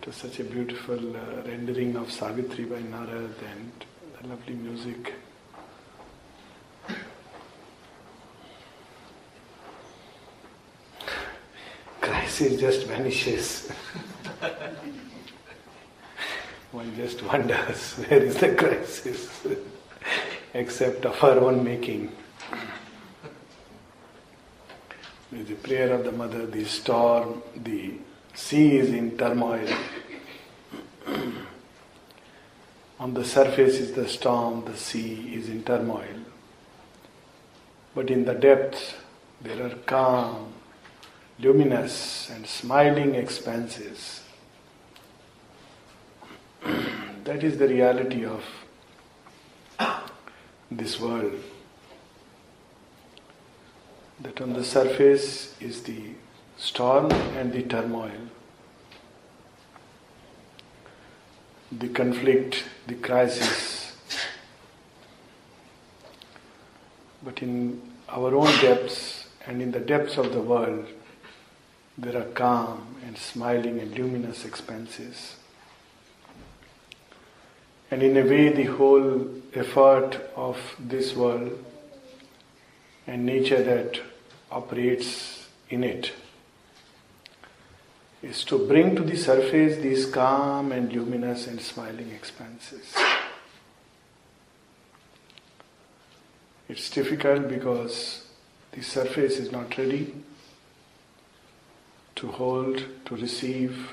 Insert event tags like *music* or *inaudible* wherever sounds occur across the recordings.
It was such a beautiful uh, rendering of Savitri by Narad and the lovely music. Crisis just vanishes. *laughs* One just wonders *laughs* where is the crisis, *laughs* except of our own making. With the prayer of the mother, the storm, the sea is in turmoil. *clears throat* On the surface is the storm, the sea is in turmoil. But in the depths, there are calm, luminous, and smiling expanses. *clears throat* that is the reality of this world. That on the surface is the storm and the turmoil, the conflict, the crisis. But in our own depths and in the depths of the world, there are calm and smiling and luminous expanses. And in a way, the whole effort of this world and nature that operates in it is to bring to the surface these calm and luminous and smiling expanses. It's difficult because the surface is not ready to hold, to receive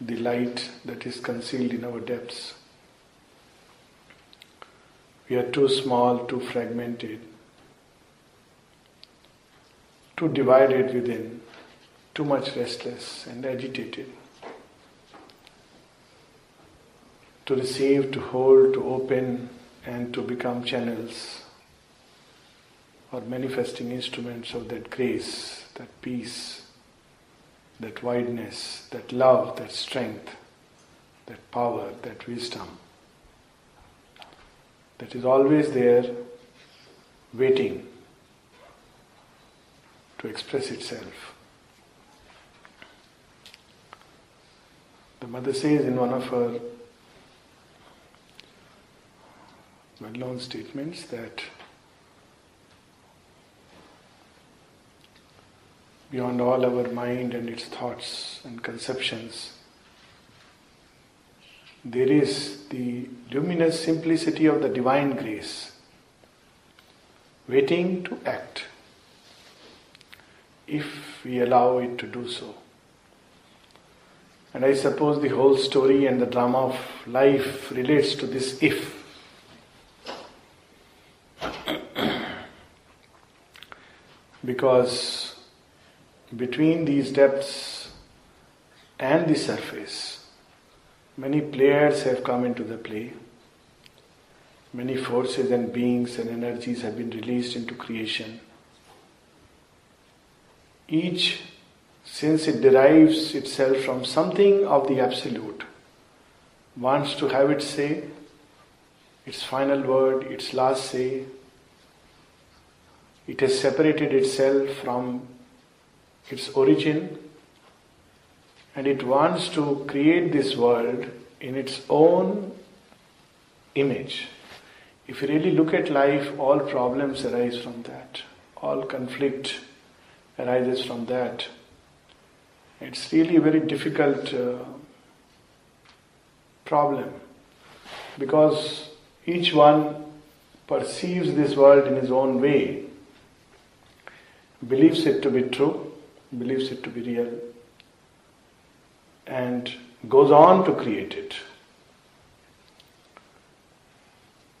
the light that is concealed in our depths. We are too small, too fragmented, too divided within too much restless and agitated. To receive, to hold, to open, and to become channels or manifesting instruments of that grace, that peace, that wideness, that love, that strength, that power, that wisdom that is always there waiting to express itself. The mother says in one of her well known statements that beyond all our mind and its thoughts and conceptions, there is the luminous simplicity of the divine grace waiting to act if we allow it to do so. And I suppose the whole story and the drama of life relates to this if. because between these depths and the surface, many players have come into the play. Many forces and beings and energies have been released into creation. Each since it derives itself from something of the Absolute, wants to have its say, its final word, its last say. It has separated itself from its origin and it wants to create this world in its own image. If you really look at life, all problems arise from that, all conflict arises from that. It's really a very difficult uh, problem because each one perceives this world in his own way, believes it to be true, believes it to be real, and goes on to create it.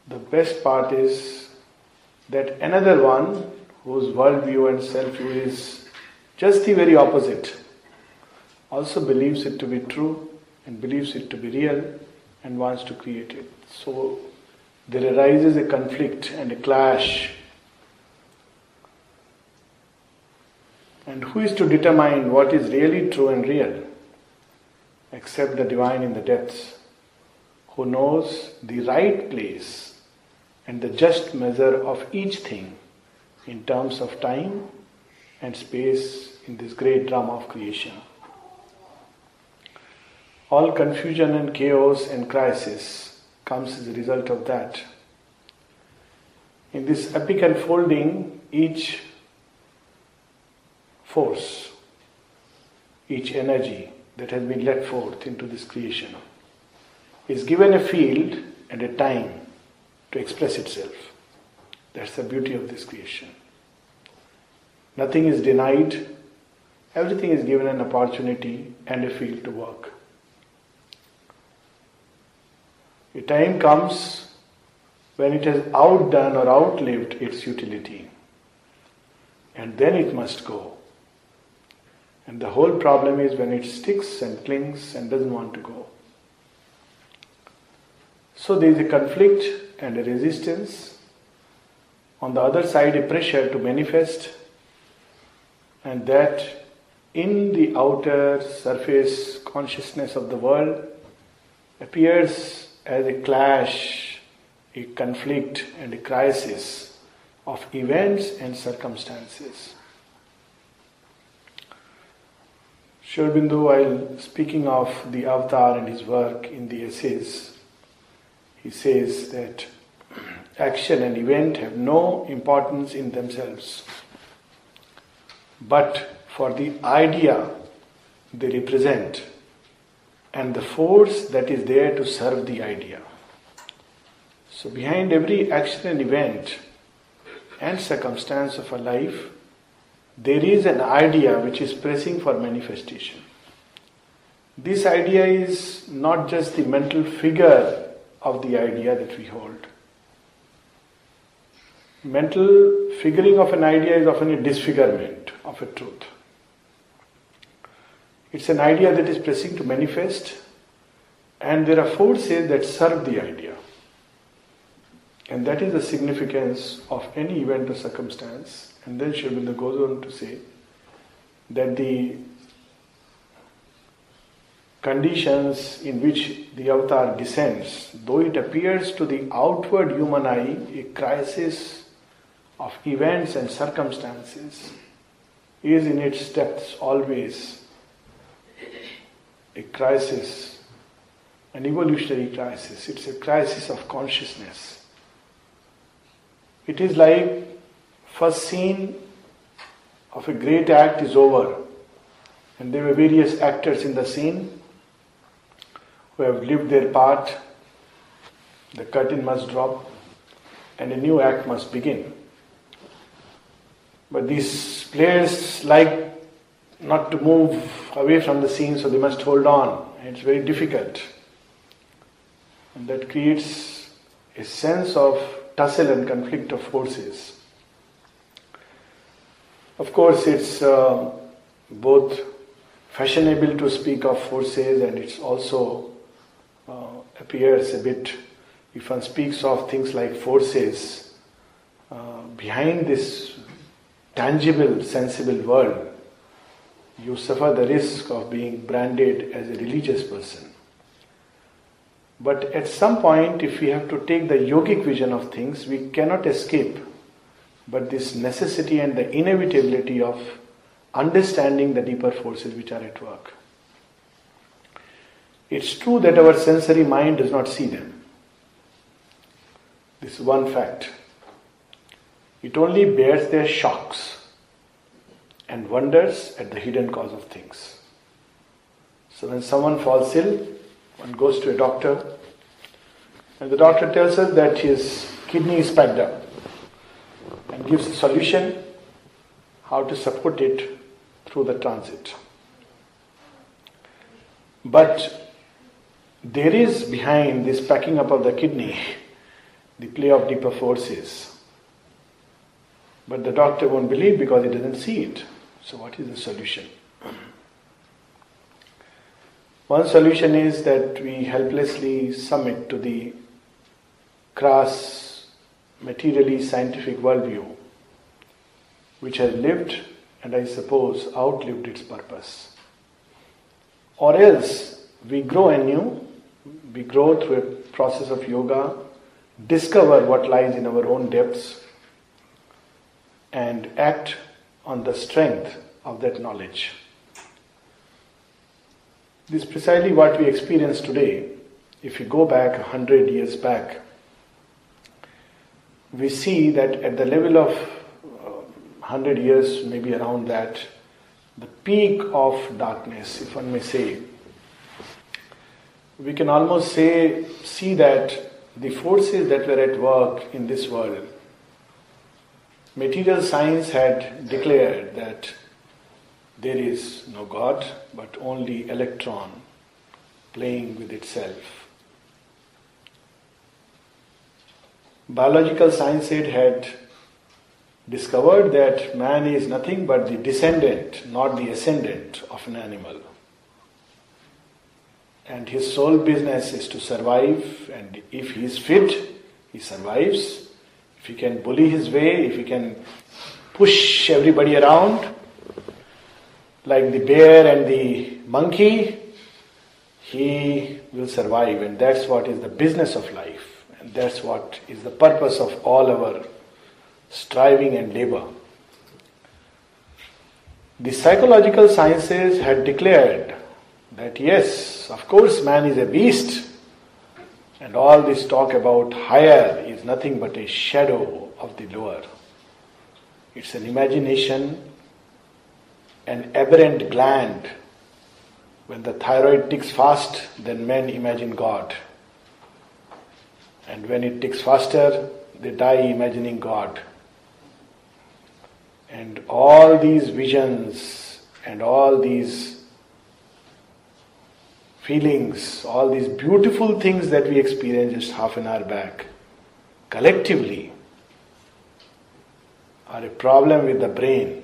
The best part is that another one whose worldview and self view is just the very opposite also believes it to be true and believes it to be real and wants to create it. So there arises a conflict and a clash. And who is to determine what is really true and real? Except the divine in the depths, who knows the right place and the just measure of each thing in terms of time and space in this great drama of creation. All confusion and chaos and crisis comes as a result of that. In this epic unfolding, each force, each energy that has been let forth into this creation is given a field and a time to express itself. That's the beauty of this creation. Nothing is denied, everything is given an opportunity and a field to work. A time comes when it has outdone or outlived its utility, and then it must go. And the whole problem is when it sticks and clings and doesn't want to go. So there is a conflict and a resistance. On the other side, a pressure to manifest, and that in the outer surface consciousness of the world appears as a clash, a conflict, and a crisis of events and circumstances. Sri while speaking of the avatar and his work in the essays, he says that action and event have no importance in themselves, but for the idea they represent and the force that is there to serve the idea. So, behind every action and event and circumstance of a life, there is an idea which is pressing for manifestation. This idea is not just the mental figure of the idea that we hold. Mental figuring of an idea is often a disfigurement of a truth. It's an idea that is pressing to manifest, and there are forces that serve the idea. And that is the significance of any event or circumstance. And then Aurobindo goes on to say that the conditions in which the avatar descends, though it appears to the outward human eye a crisis of events and circumstances, is in its depths always a crisis, an evolutionary crisis. It's a crisis of consciousness. It is like first scene of a great act is over, and there were various actors in the scene who have lived their part, the curtain must drop and a new act must begin. But these players like not to move away from the scene, so they must hold on. It's very difficult. And that creates a sense of tussle and conflict of forces. Of course, it's uh, both fashionable to speak of forces and it's also uh, appears a bit, if one speaks of things like forces, uh, behind this tangible, sensible world, you suffer the risk of being branded as a religious person. But at some point, if we have to take the yogic vision of things, we cannot escape but this necessity and the inevitability of understanding the deeper forces which are at work. It's true that our sensory mind does not see them. This is one fact. It only bears their shocks and wonders at the hidden cause of things. So when someone falls ill, one goes to a doctor, and the doctor tells us that his kidney is packed up and gives a solution how to support it through the transit. But there is behind this packing up of the kidney the play of deeper forces. But the doctor won't believe because he doesn't see it. So, what is the solution? One solution is that we helplessly submit to the crass, materially scientific worldview, which has lived and I suppose outlived its purpose. Or else we grow anew we grow through a process of yoga, discover what lies in our own depths, and act on the strength of that knowledge. This is precisely what we experience today. If you go back a hundred years back, we see that at the level of uh, 100 years, maybe around that, the peak of darkness, if one may say, we can almost say, see that the forces that were at work in this world, material science had declared that there is no God, but only electron playing with itself. Biological science had discovered that man is nothing but the descendant, not the ascendant of an animal. And his sole business is to survive, and if he is fit, he survives. If he can bully his way, if he can push everybody around, like the bear and the monkey, he will survive, and that's what is the business of life, and that's what is the purpose of all our striving and labor. The psychological sciences had declared that yes, of course, man is a beast, and all this talk about higher is nothing but a shadow of the lower. It's an imagination an aberrant gland. When the thyroid ticks fast, then men imagine God. And when it ticks faster, they die imagining God. And all these visions and all these feelings, all these beautiful things that we experienced just half an hour back, collectively, are a problem with the brain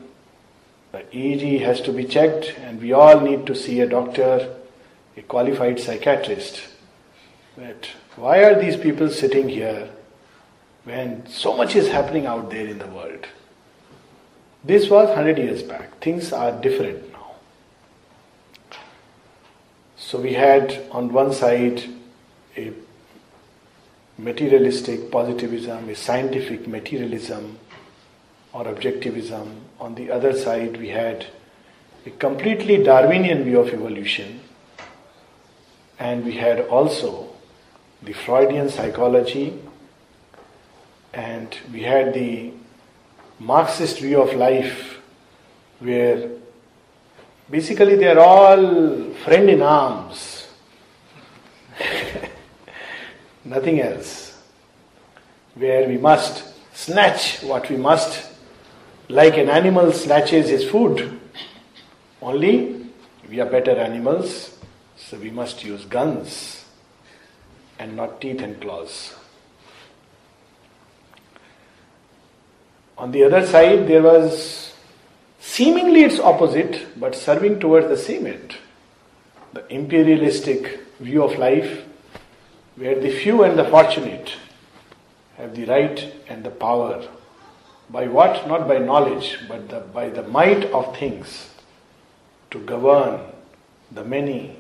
the EEG has to be checked, and we all need to see a doctor, a qualified psychiatrist. That why are these people sitting here when so much is happening out there in the world? This was 100 years back. Things are different now. So we had on one side a materialistic positivism, a scientific materialism, or objectivism. On the other side, we had a completely Darwinian view of evolution, and we had also the Freudian psychology, and we had the Marxist view of life, where basically they are all friend in arms, *laughs* nothing else, where we must snatch what we must like an animal snatches his food. Only we are better animals, so we must use guns and not teeth and claws. On the other side, there was seemingly its opposite, but serving towards the same end the imperialistic view of life, where the few and the fortunate have the right and the power by what? Not by knowledge, but the, by the might of things to govern the many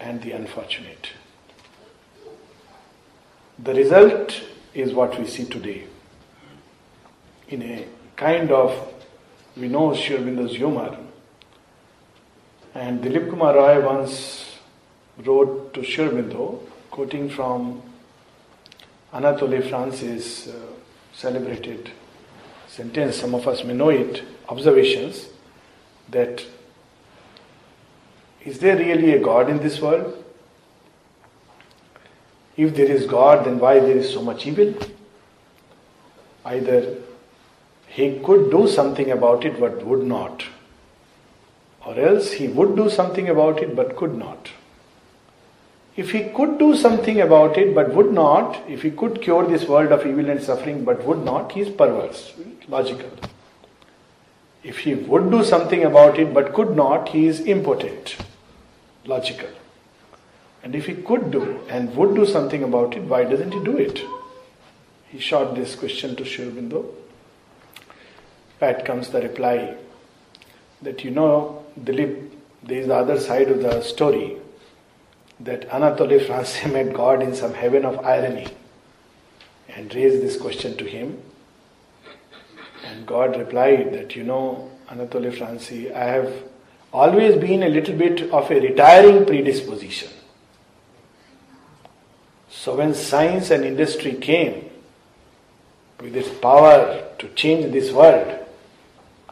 and the unfortunate. The result is what we see today. In a kind of, we know Sri Aurobindo's humor, and Dilip Kumar Roy once wrote to Sri quoting from Anatole France's uh, celebrated sentence, some of us may know it, observations that is there really a God in this world? If there is God, then why there is so much evil? Either he could do something about it but would not, or else he would do something about it but could not. If he could do something about it but would not, if he could cure this world of evil and suffering but would not, he is perverse, logical. If he would do something about it but could not, he is impotent, logical. And if he could do and would do something about it, why doesn't he do it? He shot this question to Sri Back comes the reply that you know, Dilip, there is the other side of the story that Anatole France met God in some heaven of irony and raised this question to him. And God replied that, you know, Anatole France, I have always been a little bit of a retiring predisposition. So when science and industry came with its power to change this world,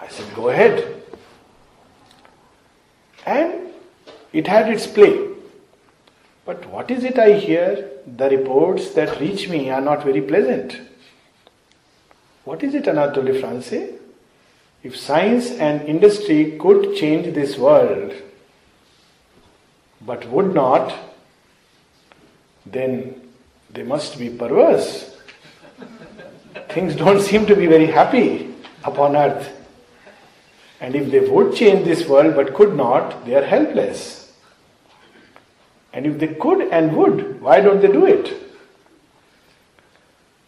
I said, go ahead. And it had its play. But what is it I hear? The reports that reach me are not very pleasant. What is it, Anatole France? If science and industry could change this world, but would not, then they must be perverse. Things don't seem to be very happy upon earth. And if they would change this world but could not, they are helpless. And if they could and would, why don't they do it?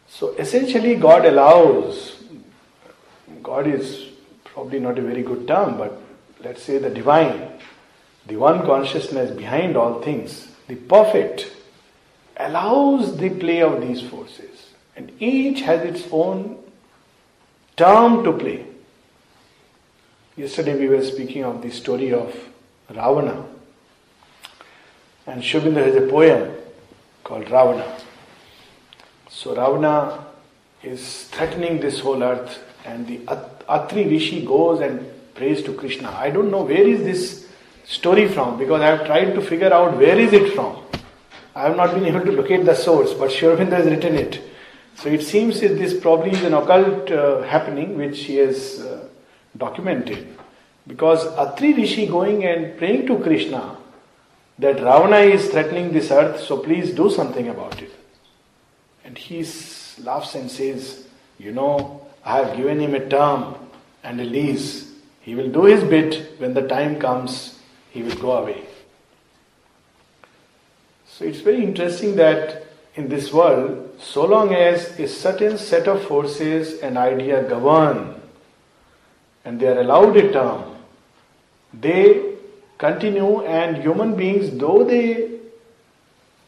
So essentially, God allows, God is probably not a very good term, but let's say the divine, the one consciousness behind all things, the perfect, allows the play of these forces. And each has its own term to play. Yesterday we were speaking of the story of Ravana. And Aurobindo has a poem called Ravana. So Ravana is threatening this whole earth, and the Atri Rishi goes and prays to Krishna. I don't know where is this story from because I have tried to figure out where is it from. I have not been *laughs* able to locate the source, but Aurobindo has written it. So it seems that this probably is an occult uh, happening which he has uh, documented. Because Atri Rishi going and praying to Krishna that Ravana is threatening this earth, so please do something about it. And he laughs and says, You know, I have given him a term and a lease. He will do his bit. When the time comes, he will go away. So it's very interesting that in this world, so long as a certain set of forces and idea govern and they are allowed a term, they continue and human beings, though they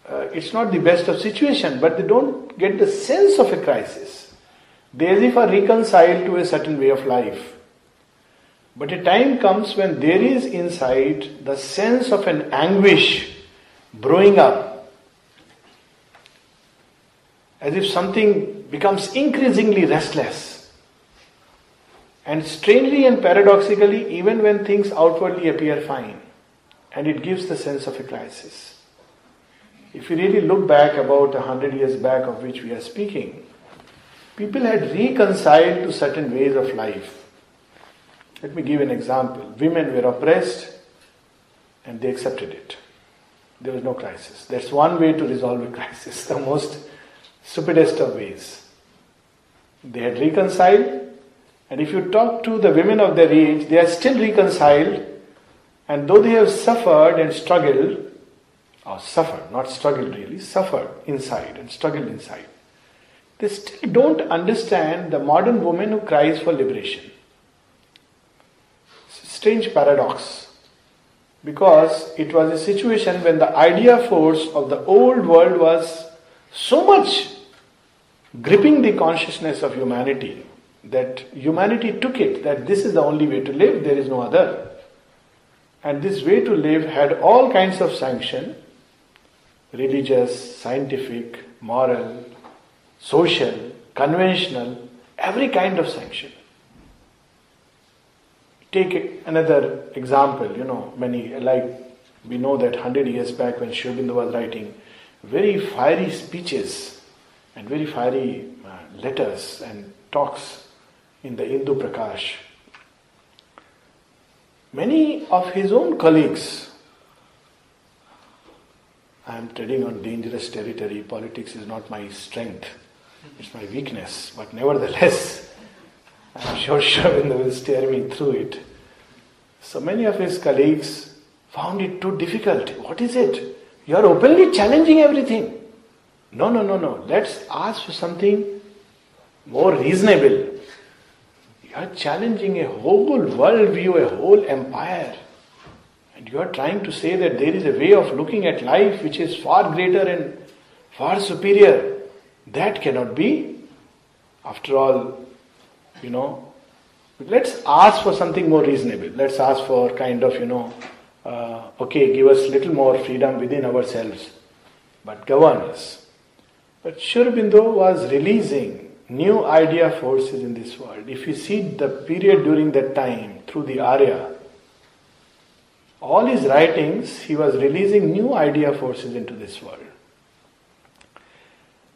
uh, it's not the best of situation, but they don't get the sense of a crisis. They as if are reconciled to a certain way of life. But a time comes when there is inside the sense of an anguish brewing up, as if something becomes increasingly restless. And strangely and paradoxically, even when things outwardly appear fine, and it gives the sense of a crisis. If you really look back about a hundred years back of which we are speaking, people had reconciled to certain ways of life. Let me give an example. Women were oppressed and they accepted it. There was no crisis. That's one way to resolve a crisis, *laughs* the most stupidest of ways. They had reconciled, and if you talk to the women of their age, they are still reconciled, and though they have suffered and struggled, or suffered, not struggled really, suffered inside and struggled inside. They still don't understand the modern woman who cries for liberation. It's a strange paradox because it was a situation when the idea force of the old world was so much gripping the consciousness of humanity that humanity took it that this is the only way to live, there is no other. And this way to live had all kinds of sanction religious, scientific, moral, social, conventional, every kind of sanction. Take another example, you know, many, like we know that 100 years back when Sri Aurobindo was writing very fiery speeches and very fiery uh, letters and talks in the Indu Prakash. Many of his own colleagues I am treading on dangerous territory. Politics is not my strength, it's my weakness. But nevertheless, *laughs* I'm sure Aurobindo will steer me through it. So many of his colleagues found it too difficult. What is it? You are openly challenging everything. No, no, no, no. Let's ask for something more reasonable. You are challenging a whole worldview, a whole empire. And you are trying to say that there is a way of looking at life which is far greater and far superior. That cannot be. After all, you know, let's ask for something more reasonable. Let's ask for kind of, you know, uh, okay, give us little more freedom within ourselves, but govern us. But Sri Aurobindo was releasing new idea forces in this world. If you see the period during that time through the Arya, all his writings, he was releasing new idea forces into this world.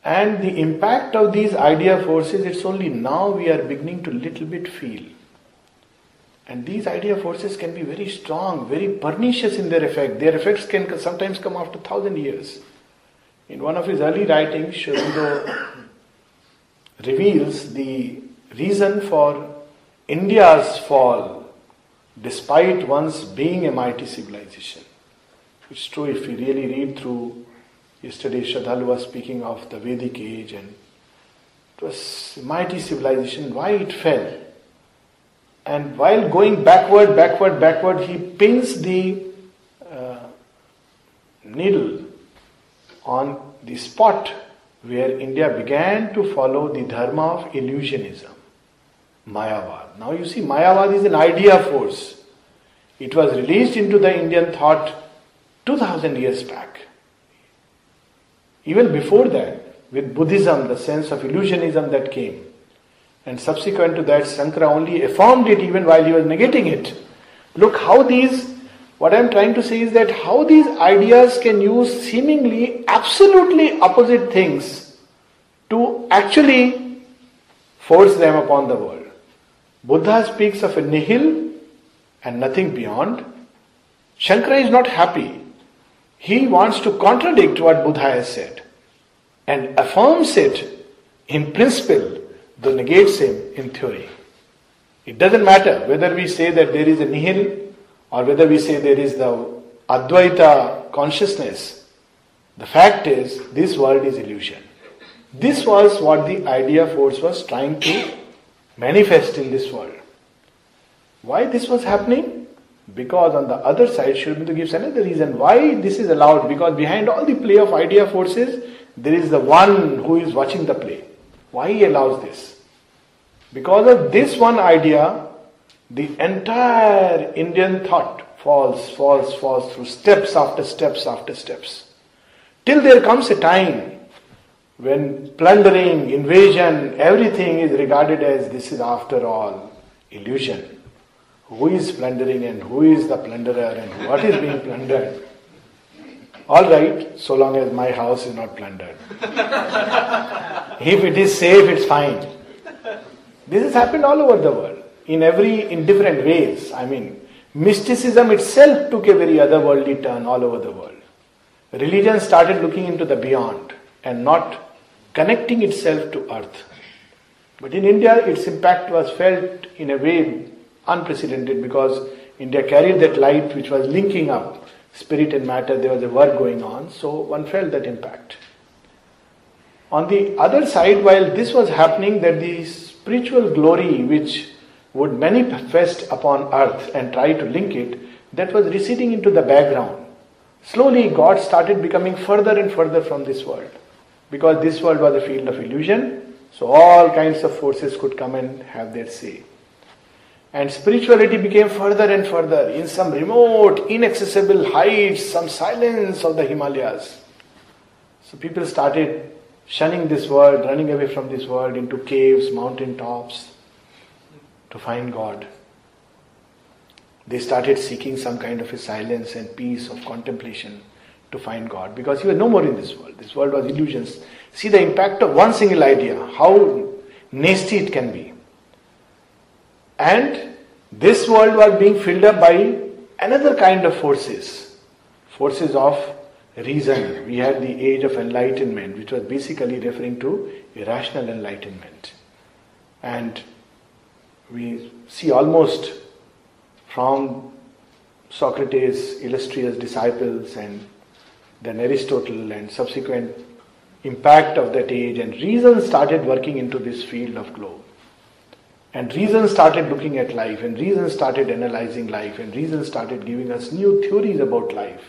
And the impact of these idea forces, it's only now we are beginning to little bit feel. And these idea forces can be very strong, very pernicious in their effect. Their effects can sometimes come after thousand years. In one of his early writings, Sri Aurobindo reveals the reason for India's fall despite once being a mighty civilization. It's true if we really read through, yesterday Shraddhalu was speaking of the Vedic age and it was a mighty civilization, why it fell. And while going backward, backward, backward, he pins the uh, needle on the spot where India began to follow the dharma of illusionism, Mayavad. Now you see, Mayavad is an idea force. It was released into the Indian thought 2000 years back. Even before that, with Buddhism, the sense of illusionism that came. And subsequent to that, Sankara only affirmed it even while he was negating it. Look how these what I'm trying to say is that how these ideas can use seemingly absolutely opposite things to actually force them upon the world. Buddha speaks of a nihil and nothing beyond. Shankara is not happy. He wants to contradict what Buddha has said and affirms it in principle, though negates him in theory. It doesn't matter whether we say that there is a nihil or whether we say there is the Advaita consciousness, the fact is this world is illusion. This was what the idea force was trying to manifest in this world. Why this was happening? Because on the other side, Aurobindo gives another reason why this is allowed. Because behind all the play of idea forces, there is the one who is watching the play. Why he allows this? Because of this one idea, the entire Indian thought falls, falls, falls through steps after steps after steps. Till there comes a time when plundering, invasion, everything is regarded as this is after all illusion. Who is plundering and who is the plunderer and what is being plundered? All right, so long as my house is not plundered. if it is safe, it's fine. This has happened all over the world in every in different ways. I mean, mysticism itself took a very otherworldly turn all over the world. Religion started looking into the beyond and not connecting itself to earth. But in India, its impact was felt in a way unprecedented because India carried that light which was linking up spirit and matter. There was a work going on, so one felt that impact. On the other side, while this was happening, that the spiritual glory which would manifest upon earth and try to link it, that was receding into the background. Slowly, God started becoming further and further from this world because this world was a field of illusion, so all kinds of forces could come and have their say. And spirituality became further and further in some remote, inaccessible heights, some silence of the Himalayas. So people started shunning this world, running away from this world into caves, mountain tops, to find God. They started seeking some kind of a silence and peace of contemplation to find God because He was no more in this world. This world was illusions. See the impact of one single idea, how nasty it can be. And this world was being filled up by another kind of forces, forces of reason. We had the age of enlightenment, which was basically referring to irrational enlightenment. And we see almost from Socrates' illustrious disciples and then Aristotle and subsequent impact of that age, and reason started working into this field of globe. And reason started looking at life, and reason started analyzing life, and reason started giving us new theories about life.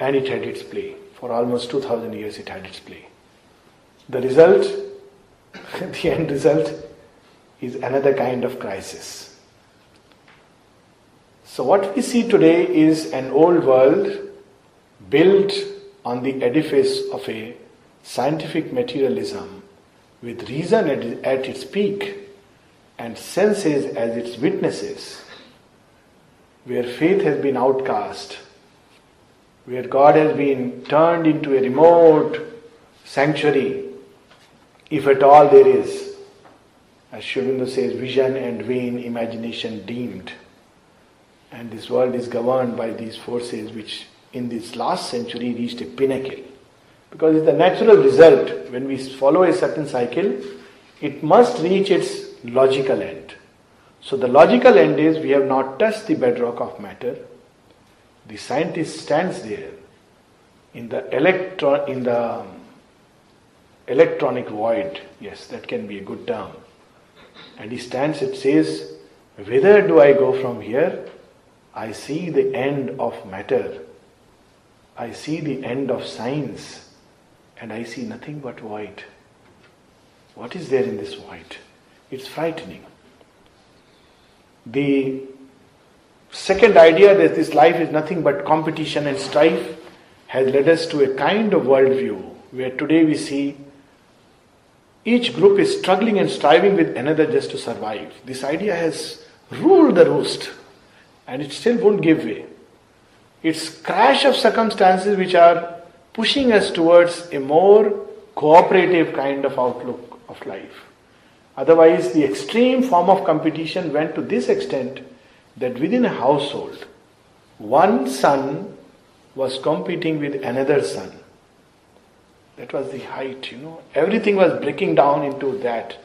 And it had its play. For almost 2000 years, it had its play. The result, *laughs* the end result, is another kind of crisis. So, what we see today is an old world built on the edifice of a scientific materialism with reason at, its peak and senses as its witnesses, where faith has been outcast, where God has been turned into a remote sanctuary, if at all there is, as Sri says, vision and vain imagination deemed. And this world is governed by these forces which in this last century reached a pinnacle. Because it's the natural result. When we follow a certain cycle, it must reach its logical end. So the logical end is we have not touched the bedrock of matter. The scientist stands there in the electron in the electronic void. Yes, that can be a good term. And he stands, it says, Whither do I go from here? I see the end of matter. I see the end of science. And I see nothing but white. What is there in this white? It's frightening. The second idea that this life is nothing but competition and strife has led us to a kind of worldview where today we see each group is struggling and striving with another just to survive. This idea has ruled the roost and it still won't give way. It's crash of circumstances which are pushing us towards a more cooperative kind of outlook of life. Otherwise, the extreme form of competition went to this extent that within a household, one son was competing with another son. That was the height, you know. Everything was breaking down into that.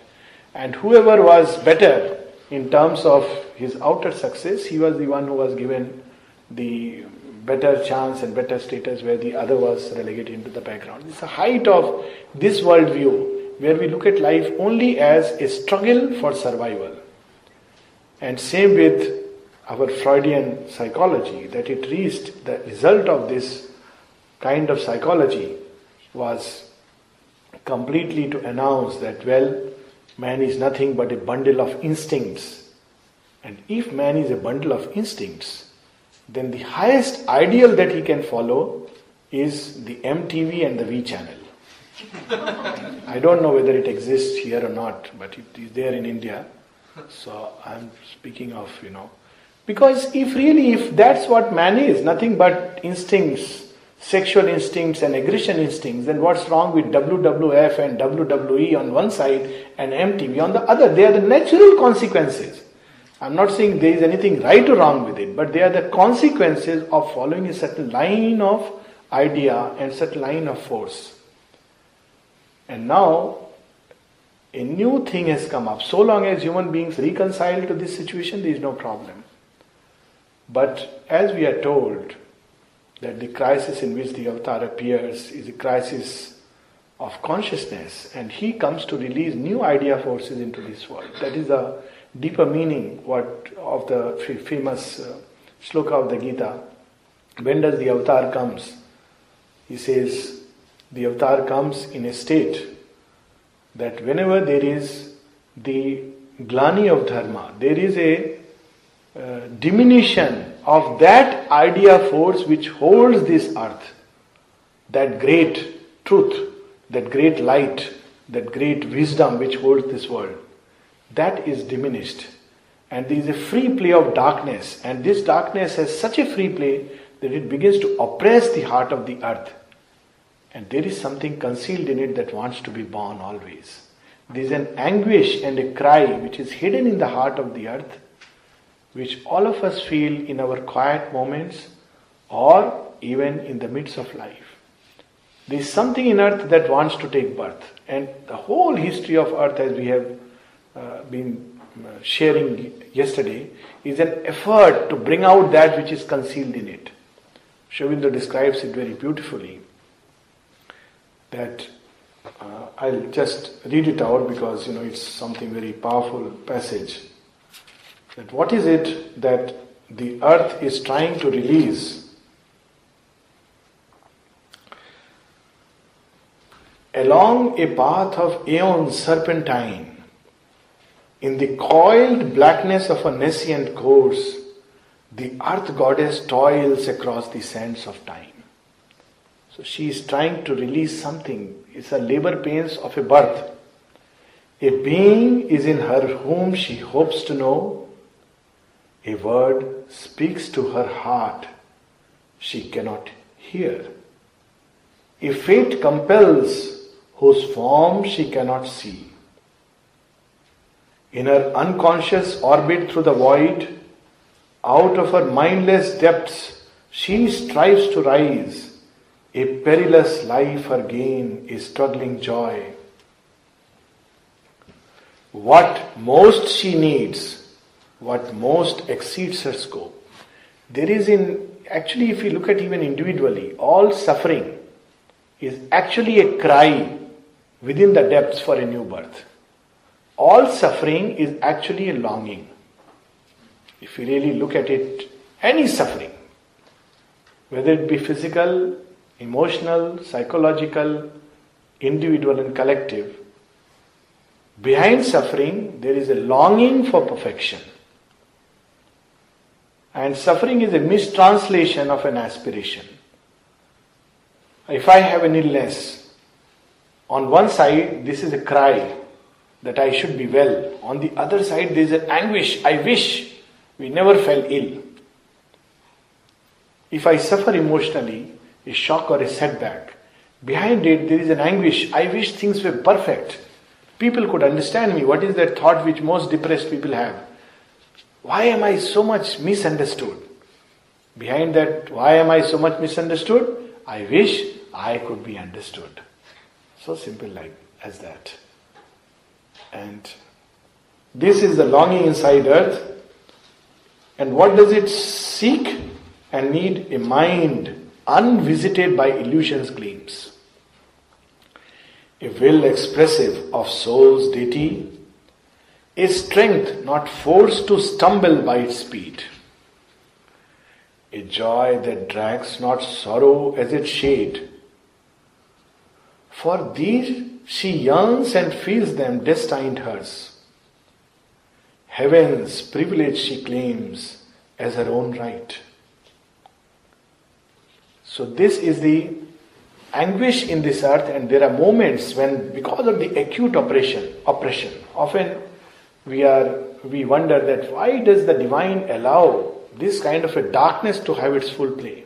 And whoever was better in terms of his outer success, he was the one who was given the better chance and better status where the other was relegated into the background. It's the height of this worldview where we look at life only as a struggle for survival. And same with our Freudian psychology, that it reached the result of this kind of psychology was completely to announce that, well, man is nothing but a bundle of instincts. And if man is a bundle of instincts, then the highest ideal that he can follow is the MTV and the V channel. I don't know whether it exists here or not, but it is there in India. So I'm speaking of, you know, because if really, if that's what man is, nothing but instincts, sexual instincts and aggression instincts, then what's wrong with WWF and WWE on one side and MTV on the other? They are the natural consequences. I'm not saying there is anything right or wrong with it, but they are the consequences of following a certain line of idea and certain line of force. And now a new thing has come up. So long as human beings reconcile to this situation, there is no problem. But as we are told, that the crisis in which the avatar appears is a crisis of consciousness and he comes to release new idea forces into this world. That is the deeper meaning what of the famous uh, shloka of the gita. When does the avatar comes? He says the avatar comes in a state that whenever there is the glani of dharma there is a uh, diminution of that idea force which holds this earth, that great truth, that great light, that great wisdom which holds this world, that is diminished. And there is a free play of darkness, and this darkness has such a free play that it begins to oppress the heart of the earth. And there is something concealed in it that wants to be born always. There is an anguish and a cry which is hidden in the heart of the earth which all of us feel in our quiet moments or even in the midst of life. There is something in earth that wants to take birth, and the whole history of earth, as we have uh, been uh, sharing yesterday, is an effort to bring out that which is concealed in it. Sri describes it very beautifully. That uh, I'll just read it out because you know it's something very powerful passage that what is it that the earth is trying to release along a path of aeon serpentine In the coiled blackness of a nascent course, the earth goddess toils across the sands of time. So she is trying to release something. It's a labor pains of a birth. A being is in her whom she hopes to know. A word speaks to her heart she cannot hear. A fate compels whose form she cannot see. In her unconscious orbit through the void, out of her mindless depths, she strives to rise. A perilous life her gain is struggling joy. What most she needs, what most exceeds her scope. There is in, actually, if you look at even individually, all suffering is actually a cry within the depths for a new birth. All suffering is actually a longing. If you really look at it, any suffering, whether it be physical, emotional, psychological, individual, and collective, behind suffering there is a longing for perfection. And suffering is a mistranslation of an aspiration. If I have an illness, on one side, this is a cry that I should be well. On the other side, there is an anguish. I wish we never fell ill. If I suffer emotionally, a shock or a setback, behind it there is an anguish. I wish things were perfect. People could understand me. What is that thought which most depressed people have? Why am I so much misunderstood? Behind that, why am I so much misunderstood? I wish I could be understood. So simple like as that. And this is the longing inside earth. And what does it seek and need? A mind unvisited by illusions gleams. A will expressive of soul's deity. A strength not forced to stumble by its speed. A joy that drags not sorrow as its shade for these she yearns and feels them destined hers. Heaven's privilege she claims as her own right. So, this is the anguish in this earth, and there are moments when, because of the acute oppression, oppression, often we are we wonder that why does the divine allow this kind of a darkness to have its full play?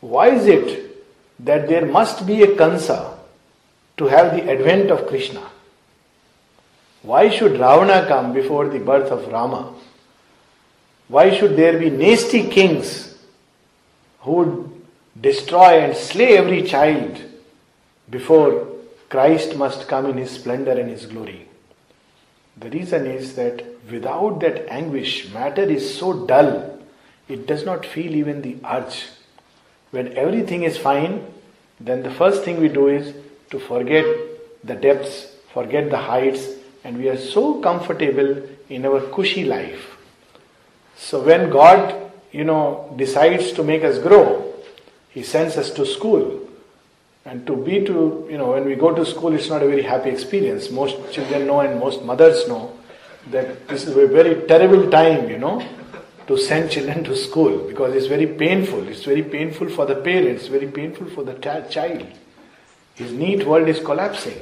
Why is it that there must be a Kansa to have the advent of Krishna. Why should Ravana come before the birth of Rama? Why should there be nasty kings who would destroy and slay every child before Christ must come in his splendor and his glory? The reason is that without that anguish, matter is so dull, it does not feel even the urge when everything is fine, then the first thing we do is to forget the depths, forget the heights, and we are so comfortable in our cushy life. So when God, you know, decides to make us grow, He sends us to school. And to be to, you know, when we go to school, it's not a very happy experience. Most children know and most mothers know that this is a very terrible time, you know to send children to school because it's very painful. It's very painful for the parents, very painful for the child. His neat world is collapsing.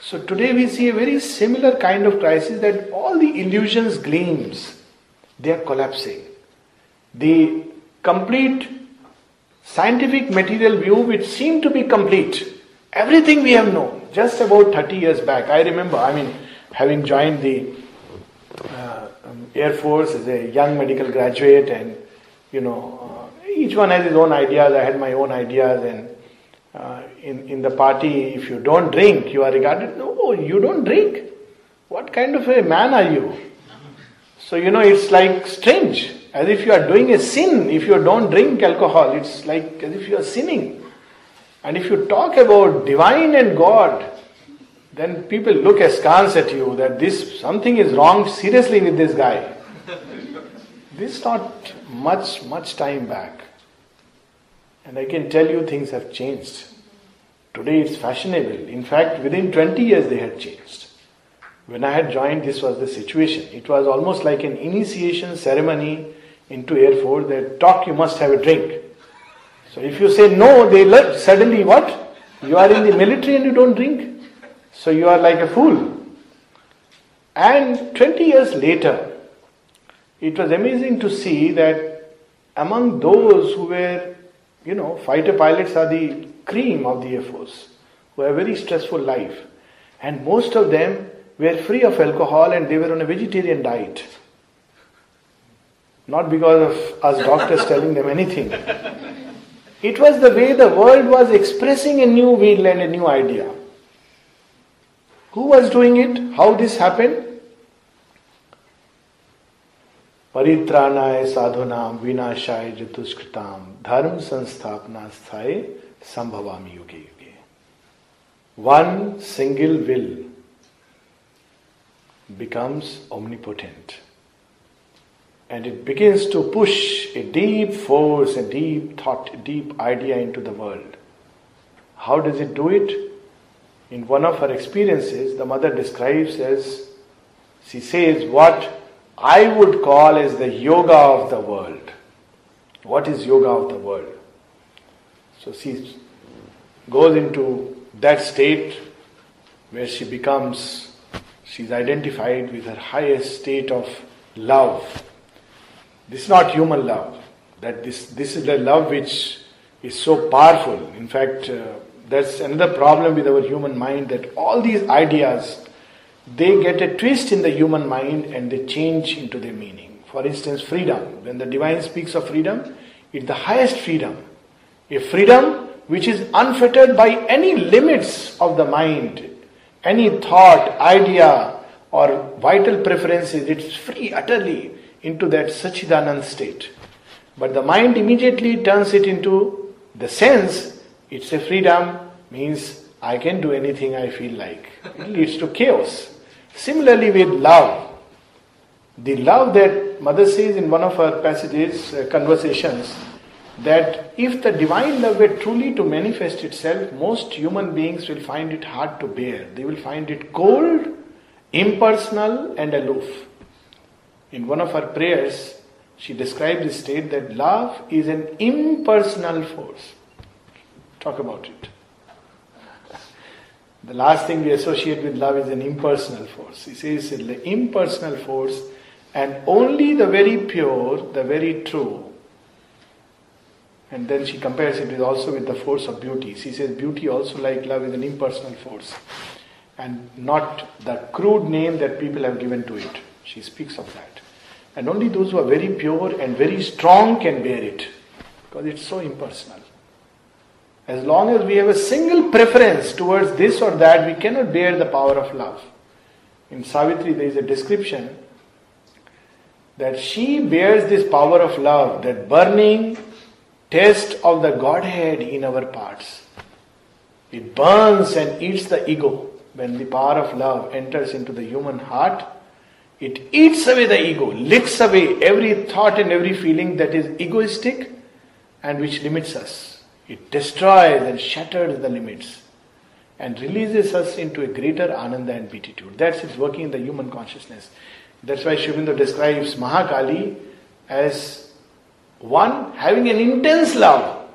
So today we see a very similar kind of crisis that all the illusions gleams, they are collapsing. The complete scientific material view which seemed to be complete, everything we have known, just about 30 years back, I remember, I mean, having joined the uh, um, Air Force as a young medical graduate, and you know, uh, each one has his own ideas. I had my own ideas, and uh, in in the party, if you don't drink, you are regarded. No, you don't drink. What kind of a man are you? So you know, it's like strange, as if you are doing a sin if you don't drink alcohol. It's like as if you are sinning. And if you talk about divine and God, then people look askance at you that this something is wrong seriously with this guy. this is not much, much time back. And I can tell you things have changed. Today it's fashionable. In fact, within 20 years they had changed. When I had joined, this was the situation. It was almost like an initiation ceremony into Air Force that talk you must have a drink. So if you say no, they look, suddenly what? You are in the military and you don't drink. So you are like a fool. And 20 years later, it was amazing to see that among those who were, you know, fighter pilots are the cream of the Air Force, who have a very stressful life. And most of them were free of alcohol and they were on a vegetarian diet. Not because of us doctors telling them anything. It was the way the world was expressing a new and a new idea. Who was doing it? How this happened? परित्राणाय साधुनाम विनाशाय जतुष्कृताम धर्म संस्थापना स्थाय संभवामी युगे युगे one single will becomes omnipotent and it begins to push a deep force, a deep thought, a deep idea into the world. How does it do it? In one of her experiences, the mother describes as she says, What I would call as the yoga of the world. What is yoga of the world? So she goes into that state where she becomes, she's identified with her highest state of love. This is not human love. That this, this is the love which is so powerful. In fact, uh, that's another problem with our human mind that all these ideas they get a twist in the human mind and they change into their meaning. For instance, freedom. When the divine speaks of freedom, it's the highest freedom. A freedom which is unfettered by any limits of the mind, any thought, idea, or vital preferences. It's free utterly into that Sachidanand state. But the mind immediately turns it into the sense, it's a freedom, means I can do anything I feel like. It leads to chaos. Similarly, with love, the love that Mother says in one of her passages, uh, conversations, that if the divine love were truly to manifest itself, most human beings will find it hard to bear. They will find it cold, impersonal, and aloof. In one of her prayers, she describes the state that love is an impersonal force. Talk about it. The last thing we associate with love is an impersonal force. He says the impersonal force, and only the very pure, the very true. And then she compares it with also with the force of beauty. She says beauty also like love is an impersonal force. And not the crude name that people have given to it. She speaks of that. And only those who are very pure and very strong can bear it. Because it's so impersonal. As long as we have a single preference towards this or that, we cannot bear the power of love. In Savitri, there is a description that she bears this power of love, that burning test of the Godhead in our parts. It burns and eats the ego. When the power of love enters into the human heart, it eats away the ego, licks away every thought and every feeling that is egoistic and which limits us. It destroys and shatters the limits and releases us into a greater ananda and beatitude. That's its working in the human consciousness. That's why Aurobindo describes Mahakali as one having an intense love.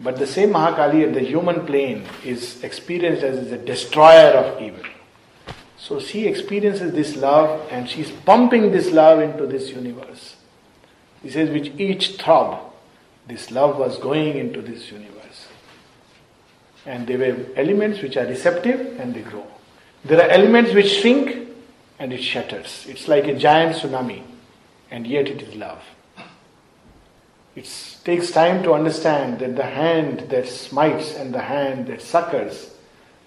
But the same Mahakali at the human plane is experienced as a destroyer of evil. So she experiences this love and she's pumping this love into this universe. He says, which each throb this love was going into this universe. And there were elements which are receptive and they grow. There are elements which shrink and it shatters. It's like a giant tsunami, and yet it is love. It takes time to understand that the hand that smites and the hand that succors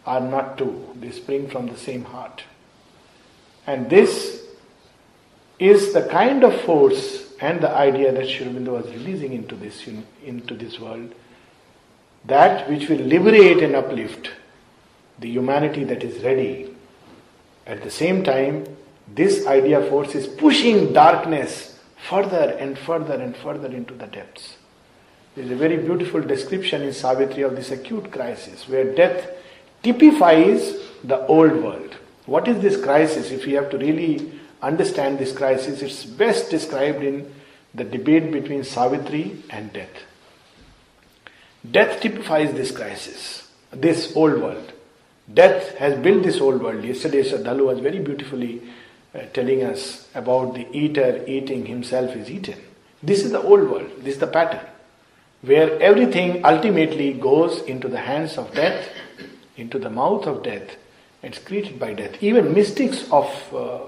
are not two, they spring from the same heart. And this is the kind of force and the idea that Sri Aurobindo was releasing into this, into this world, that which will liberate and uplift the humanity that is ready. At the same time, this idea force is pushing darkness further and further and further into the depths. There is a very beautiful description in Savitri of this acute crisis where death typifies the old world. What is this crisis? If we have to really understand this crisis, it's best described in the debate between Savitri and death. Death typifies this crisis, this old world. Death has built this old world. Yesterday, Shraddhalu was very beautifully uh, telling us about the eater eating himself is eaten. This is the old world, this is the pattern, where everything ultimately goes into the hands of death, into the mouth of death, and created by death. Even mystics of uh,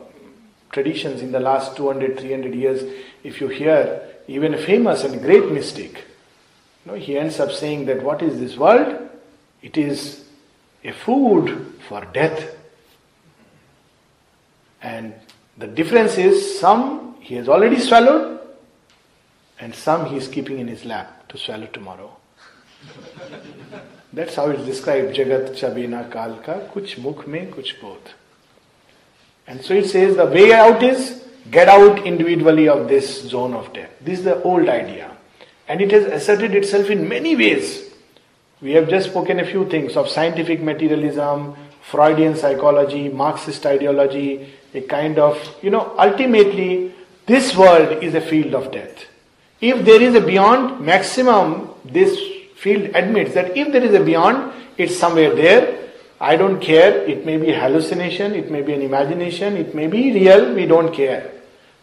traditions in the last 200, 300 years, if you hear even a famous and great mystic, you know, he ends up saying that what is this world? It is a food for death. And the difference is some he has already swallowed, and some he is keeping in his lap to swallow tomorrow. *laughs* That's how it's described. Jagat chabina kalka, kuch mukh mein, kuch both. And so it says the way out is get out individually of this zone of death. This is the old idea. And it has asserted itself in many ways. We have just spoken a few things of scientific materialism, Freudian psychology, Marxist ideology, a kind of, you know, ultimately, this world is a field of death. If there is a beyond maximum, this field admits that if there is a beyond, it's somewhere there. I don't care. It may be a hallucination, it may be an imagination, it may be real, we don't care.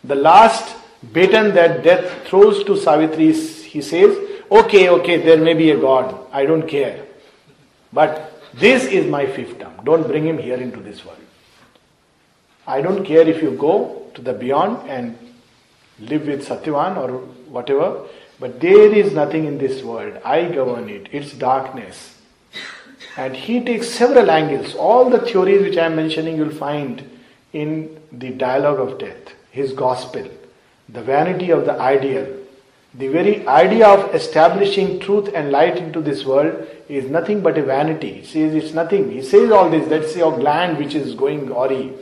The last baton that death throws to Savitri, he says, okay, okay, there may be a God, I don't care. But this is my fiefdom. Don't bring him here into this world. I don't care if you go to the beyond and live with Satyavan or whatever, but there is nothing in this world. I govern it. It's darkness. And he takes several angles. All the theories which I am mentioning you'll find in the dialogue of death, his gospel, the vanity of the ideal. The very idea of establishing truth and light into this world is nothing but a vanity. He says it's nothing. He says all this. That's your gland which is going awry.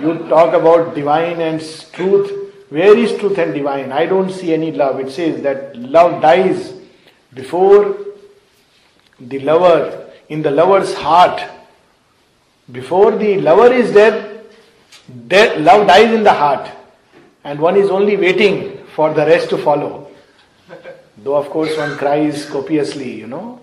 you talk about divine and truth. Where is truth and divine? I don't see any love. It says that love dies before the lover, in the lover's heart. Before the lover is dead love dies in the heart. And one is only waiting for the rest to follow. Though, of course, one cries copiously, you know,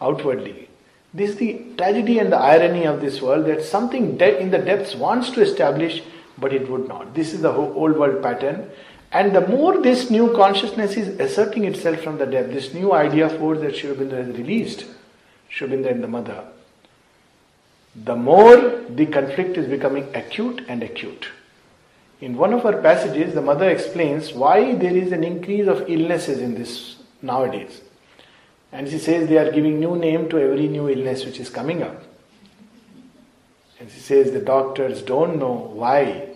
outwardly. This is the tragedy and the irony of this world that something de- in the depths wants to establish, but it would not. This is the old world pattern. And the more this new consciousness is asserting itself from the depth, this new idea force that Aurobindo has released, Aurobindo and the mother, the more the conflict is becoming acute and acute. In one of her passages, the mother explains why there is an increase of illnesses in this nowadays. And she says they are giving new name to every new illness which is coming up. And she says the doctors don't know why.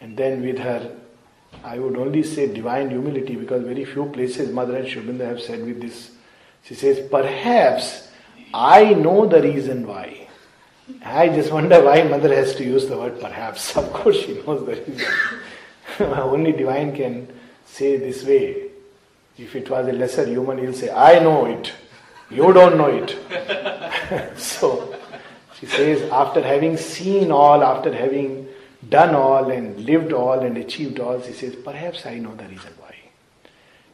And then with her, I would only say divine humility because very few places Mother and Aurobindo have said with this. She says, perhaps I know the reason why. I just wonder why mother has to use the word perhaps. *laughs* Of course, she knows the reason. *laughs* Only divine can say this way. If it was a lesser human, he'll say, I know it. You don't know it. *laughs* so, she says, after having seen all, after having done all and lived all and achieved all, she says, perhaps I know the reason why.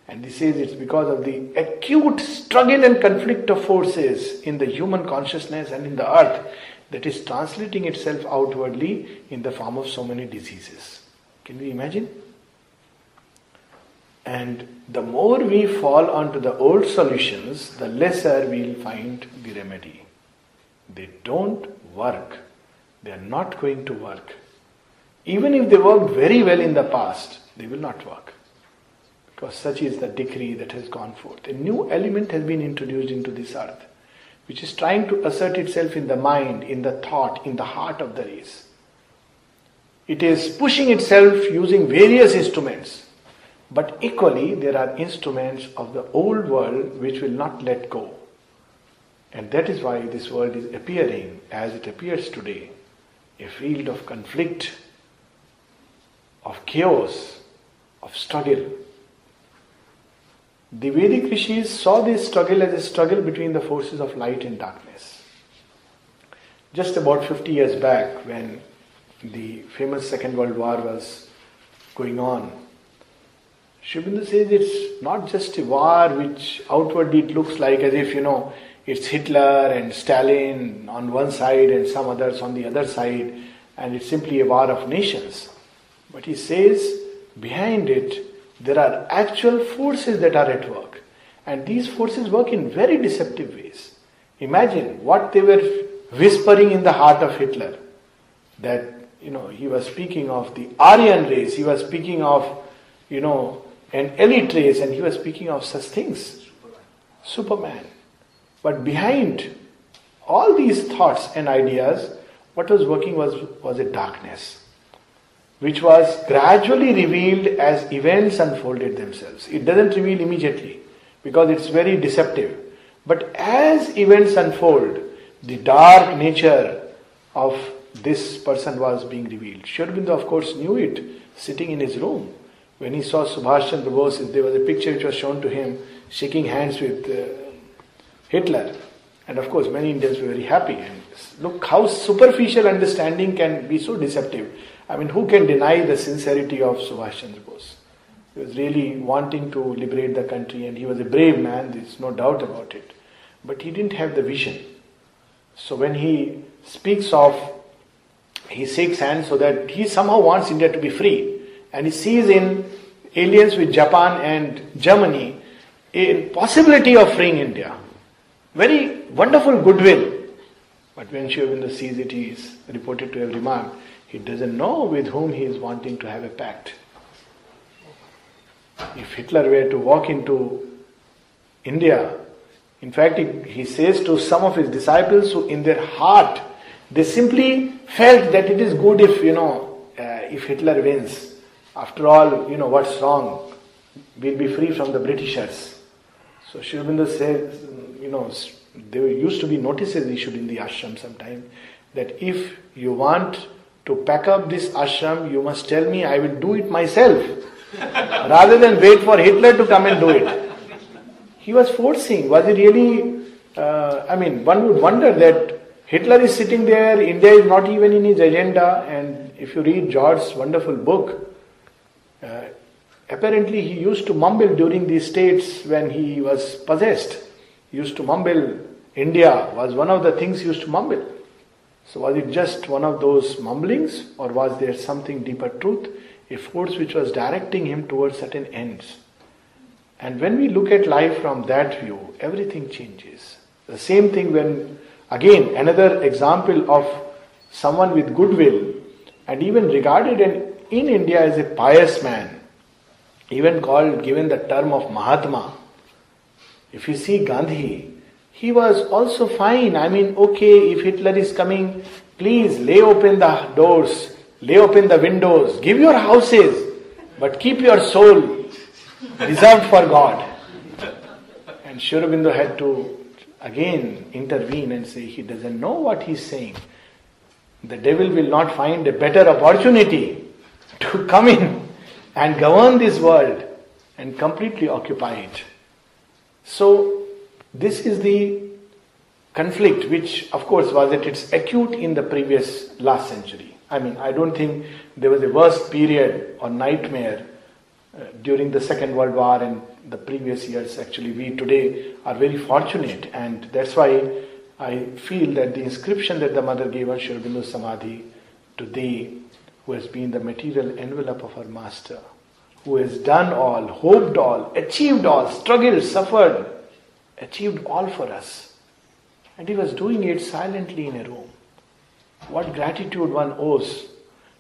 And he says it's because of the acute struggle and conflict of forces in the human consciousness and in the earth that is translating itself outwardly in the form of so many diseases. Can we imagine? And the more we fall onto the old solutions, the lesser we'll find the remedy. They don't work. They are not going to work. Even if they worked very well in the past, they will not work. Because such is the decree that has gone forth. A new element has been introduced into this earth which is trying to assert itself in the mind, in the thought, in the heart of the race. It is pushing itself using various instruments, but equally there are instruments of the old world which will not let go. And that is why this world is appearing as it appears today a field of conflict, of chaos, of struggle. The Vedic rishis saw this struggle as a struggle between the forces of light and darkness. just about 50 years back when the famous Second World War was going on. Aurobindo says it's not just a war which outwardly it looks like as if, you know, it's Hitler and Stalin on one side and some others on the other side, and it's simply a war of nations. But he says behind it there are actual forces that are at work, and these forces work in very deceptive ways. Imagine what they were whispering in the heart of Hitler that you know, he was speaking of the Aryan race, he was speaking of, you know, an elite race, and he was speaking of such things. Superman. But behind all these thoughts and ideas, what was working was, was a darkness, which was gradually revealed as events unfolded themselves. It doesn't reveal immediately because it's very deceptive. But as events unfold, the dark nature of this person was being revealed. Sri of course, knew it sitting in his room. When he saw Subhash Chandra Bose, there was a picture which was shown to him shaking hands with uh, Hitler. And of course, many Indians were very happy. And look how superficial understanding can be so deceptive. I mean, who can deny the sincerity of Subhash Chandra Bose? He was really wanting to liberate the country, and he was a brave man, there's no doubt about it. But he didn't have the vision. So when he speaks of he shakes hands so that he somehow wants India to be free. And he sees in alliance with Japan and Germany a possibility of freeing India. Very wonderful goodwill. But when Aurobindo sees it, he is reported to every man. he doesn't know with whom he is wanting to have a pact. If Hitler were to walk into India, in fact, he, he says to some of his disciples who in their heart they simply felt that it is good if, you know, uh, if Hitler wins. After all, you know, what's wrong? We'll be free from the Britishers. So Sri Aurobindo says, you know, there used to be notices issued in the ashram sometime that if you want to pack up this ashram, you must tell me I will do it myself *laughs* rather than wait for Hitler to come and do it. He was forcing. Was he really? Uh, I mean, one would wonder that Hitler is sitting there, India is not even in his agenda, and if you read George's wonderful book, uh, apparently he used to mumble during these states when he was possessed. Used to mumble, India was one of the things he used to mumble. So was it just one of those mumblings, or was there something deeper truth, a force which was directing him towards certain ends? And when we look at life from that view, everything changes. The same thing when Again, another example of someone with goodwill and even regarded in, in India as a pious man, even called, given the term of Mahatma. If you see Gandhi, he was also fine. I mean, okay, if Hitler is coming, please lay open the doors, lay open the windows, give your houses, but keep your soul reserved for God. And Sri had to again intervene and say he doesn't know what he's saying. The devil will not find a better opportunity to come in and govern this world and completely occupy it. So, this is the conflict which, of course, was at its acute in the previous last century. I mean, I don't think there was a worse period or nightmare uh, during the Second World War and the previous years. Actually, we today are very fortunate, and that's why I feel that the inscription that the mother gave on Sri Aurobindo Samadhi to thee, who has been the material envelope of our master, who has done all, hoped all, achieved all, struggled, suffered, achieved all for us. And he was doing it silently in a room. What gratitude one owes.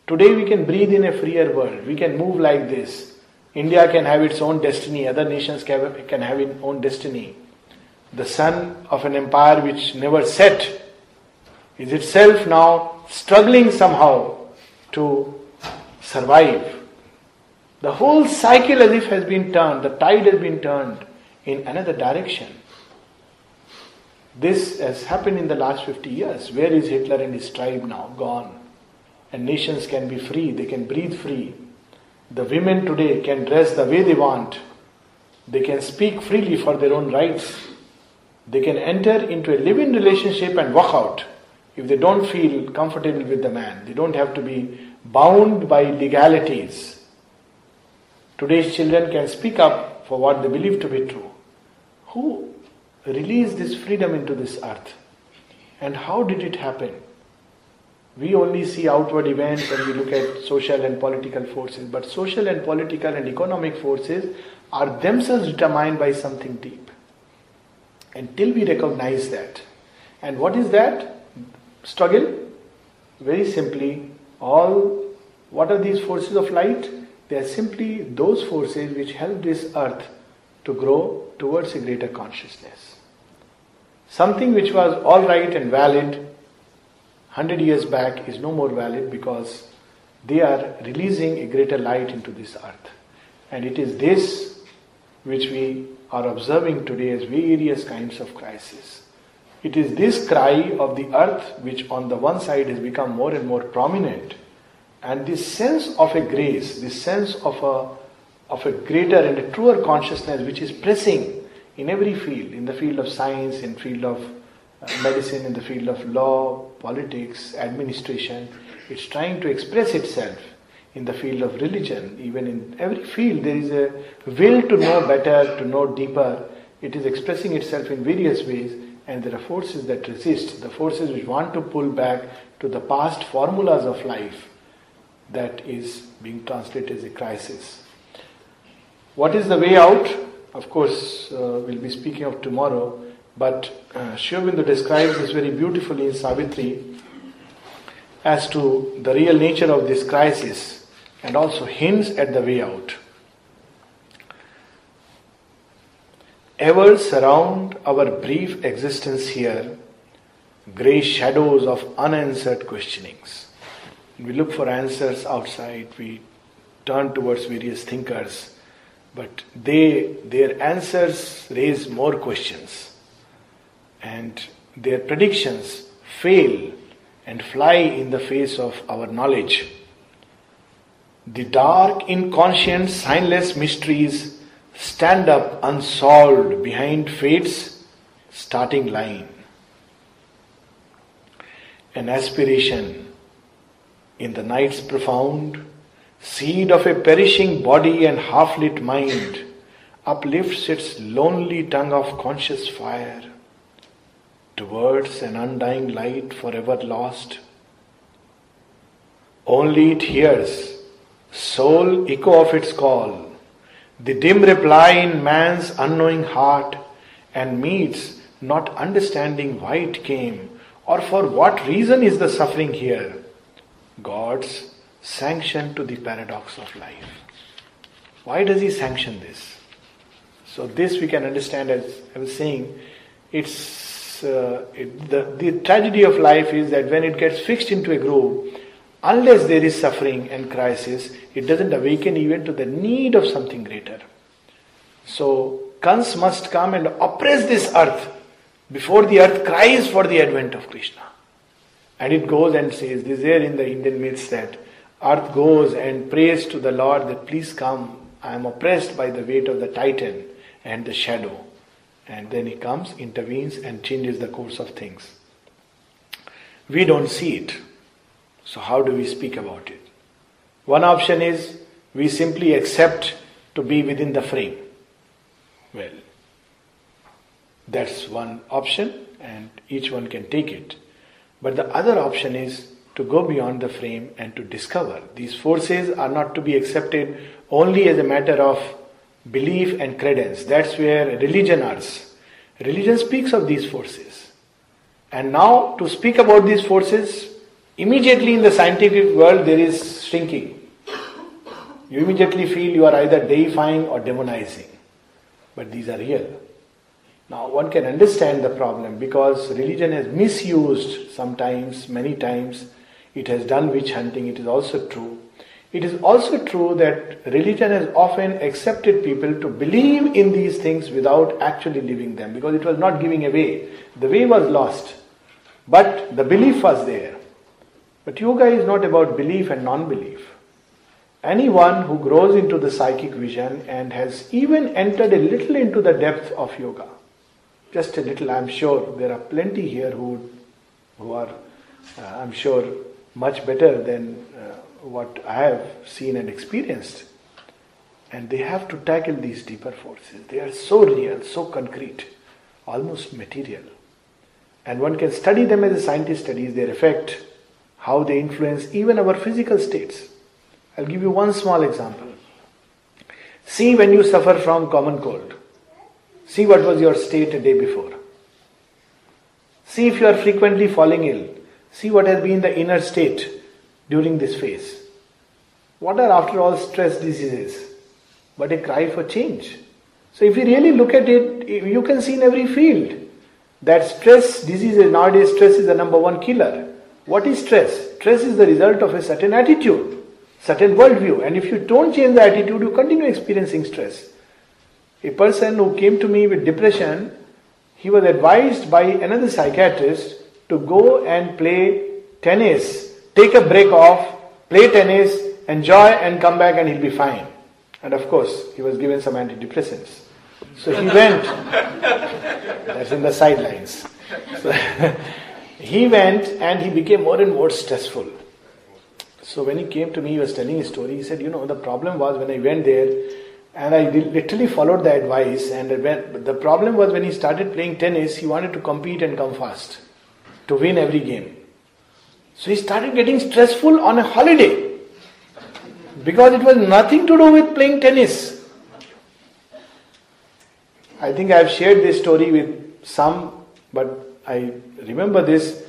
Today we can breathe in a freer world. We can move like this. India can have its own destiny, other nations can have its own destiny. The sun of an empire which never set is itself now struggling somehow to survive. The whole cycle, as if has been turned, the tide has been turned in another direction. This has happened in the last 50 years. Where is Hitler and his tribe now? Gone. And nations can be free, they can breathe free. The women today can dress the way they want. They can speak freely for their own rights. They can enter into a living relationship and walk out. if they don't feel comfortable with the man, they don't have to be bound by legalities. Today's children can speak up for what they believe to be true. Who released this freedom into this earth? And how did it happen? We only see outward events when we look at social and political forces, but social and political and economic forces are themselves determined by something deep. Until we recognize that. And what is that? Struggle? Very simply, all what are these forces of light? They are simply those forces which help this earth to grow towards a greater consciousness. Something which was alright and valid 100 years back is no more valid because they are releasing a greater light into this earth. And it is this which we are observing today as various kinds of crises. It is this cry of the earth which, on the one side, has become more and more prominent, and this sense of a grace, this sense of a, of a greater and a truer consciousness which is pressing in every field, in the field of science, in the field of uh, medicine, in the field of law, politics, administration. It's trying to express itself in the field of religion. Even in every field, there is a will to know better, to know deeper. It is expressing itself in various ways, and there are forces that resist, the forces which want to pull back to the past formulas of life that is being translated as a crisis. What is the way out? Of course, uh, we'll be speaking of tomorrow, but uh, Aurobindo describes this very beautifully in Savitri as to the real nature of this crisis and also hints at the way out. Ever surround our brief existence here grey shadows of unanswered questionings. We look for answers outside, we turn towards various thinkers, but they their answers raise more questions. And their predictions fail and fly in the face of our knowledge. The dark, inconscient, signless mysteries stand up unsolved behind fate's starting line. An aspiration in the night's profound, seed of a perishing body and half lit mind, uplifts its lonely tongue of conscious fire towards an undying light forever lost. Only it hears, sole echo of its call, the dim reply in man's unknowing heart, and meets, not understanding why it came, or for what reason is the suffering here, God's sanction to the paradox of life. Why does He sanction this? So, this we can understand as I was saying, it's uh, it, the, the tragedy of life is that when it gets fixed into a groove, unless there is suffering and crisis, it doesn't awaken even to the need of something greater. So, Kans must come and oppress this earth before the earth cries for the advent of Krishna. And it goes and says, this is there in the Indian myths that earth goes and prays to the Lord that please come, I am oppressed by the weight of the titan and the shadow. And then he comes, intervenes, and changes the course of things. We don't see it. So, how do we speak about it? One option is we simply accept to be within the frame. Well, that's one option, and each one can take it. But the other option is to go beyond the frame and to discover. These forces are not to be accepted only as a matter of belief and credence. That's where religion is. Religion speaks of these forces. And now, to speak about these forces, immediately in the scientific world there is shrinking. You immediately feel you are either deifying or demonizing. But these are real. Now, one can understand the problem because religion has misused sometimes, many times. It has done witch hunting, it is also true. It is also true that religion has often accepted people to believe in these things without actually living them because it was not giving away. The way was lost, but the belief was there. But yoga is not about belief and non belief. Anyone who grows into the psychic vision and has even entered a little into the depth of yoga, just a little, I'm sure there are plenty here who, who are uh, I'm sure, much better than uh, what I have seen and experienced. And they have to tackle these deeper forces. They are so real, so concrete, almost material. And one can study them as a scientist studies their effect, how they influence even our physical states. I'll give you one small example. See when you suffer from common cold. See what was your state a day before. See if you are frequently falling ill. See what has been the inner state during this phase. What are, after all, stress diseases? But a cry for change. So, if you really look at it, you can see in every field that stress diseases, nowadays, stress is the number one killer. What is stress? Stress is the result of a certain attitude certain worldview. And if you don't change the attitude, you continue experiencing stress. A person who came to me with depression, he was advised by another psychiatrist to go and play tennis, take a break off, play tennis, enjoy, and come back, and he'll be fine. And of course, he was given some antidepressants. So he went, that's in the sidelines. So *laughs* he went and he became more and more stressful. So when he came to me, he was telling his story. He said, You know, the problem was when I went there and I literally followed the advice. And when, the problem was when he started playing tennis, he wanted to compete and come fast to win every game. So he started getting stressful on a holiday because it was nothing to do with playing tennis. I think I have shared this story with some, but I remember this.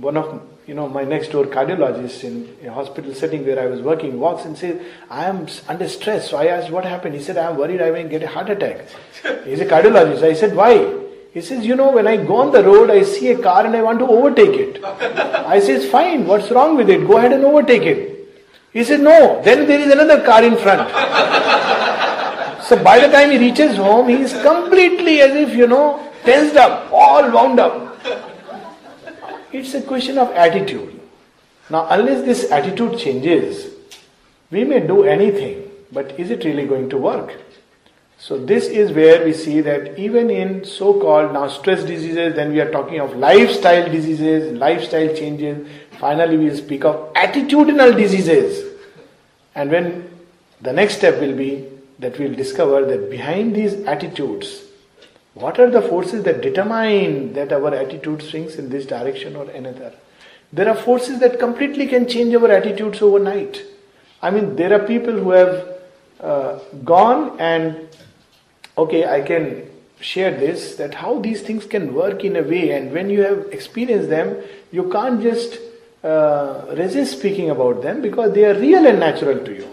One of you know, my next door cardiologist in a hospital setting where I was working walks and says, I am under stress. So I asked, what happened? He said, I am worried I may get a heart attack. He's a cardiologist. I said, why? He says, you know, when I go on the road, I see a car and I want to overtake it. I says, fine, what's wrong with it? Go ahead and overtake it. He said, no, then there is another car in front. so by the time he reaches home, he is completely as if, you know, tensed up, all wound up. It's a question of attitude. Now, unless this attitude changes, we may do anything, but is it really going to work? So, this is where we see that even in so called now stress diseases, then we are talking of lifestyle diseases, lifestyle changes. Finally, we will speak of attitudinal diseases. And when the next step will be that we'll discover that behind these attitudes, what are the forces that determine that our attitude swings in this direction or another? There are forces that completely can change our attitudes overnight. I mean, there are people who have uh, gone and, okay, I can share this that how these things can work in a way, and when you have experienced them, you can't just uh, resist speaking about them because they are real and natural to you.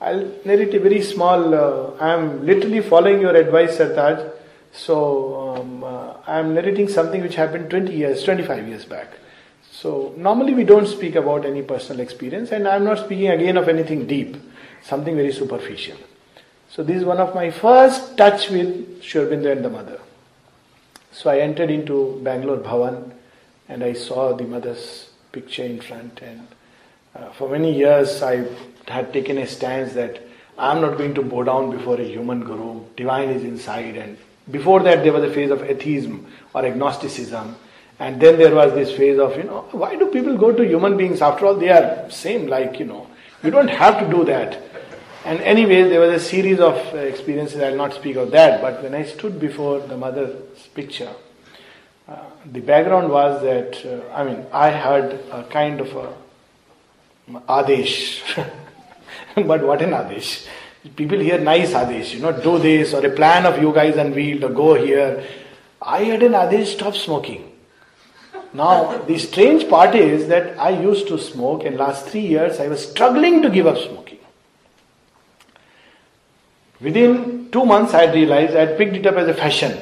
I'll narrate a very small, uh, I am literally following your advice, Sartaj. So um, uh, I am narrating something which happened 20 years, 25 years back. So normally we don't speak about any personal experience, and I am not speaking again of anything deep, something very superficial. So this is one of my first touch with Sri Aurobindo and the mother. So I entered into Bangalore Bhavan, and I saw the mother's picture in front. And uh, for many years I had taken a stance that I am not going to bow down before a human guru. Divine is inside, and before that, there was a phase of atheism or agnosticism. And then there was this phase of, you know, why do people go to human beings? After all, they are same, like, you know, you don't have to do that. And anyway, there was a series of uh, experiences, I'll not speak of that, but when I stood before the mother's picture, uh, the background was that, uh, I mean, I had a kind of a adesh. *laughs* but what an adesh. People hear nice adesh, you know, do this, or a plan of you guys unveiled, or go here. I had an adesh, stop smoking. Now, the strange part is that I used to smoke, and last three years I was struggling to give up smoking. Within two months, I had realized I had picked it up as a fashion.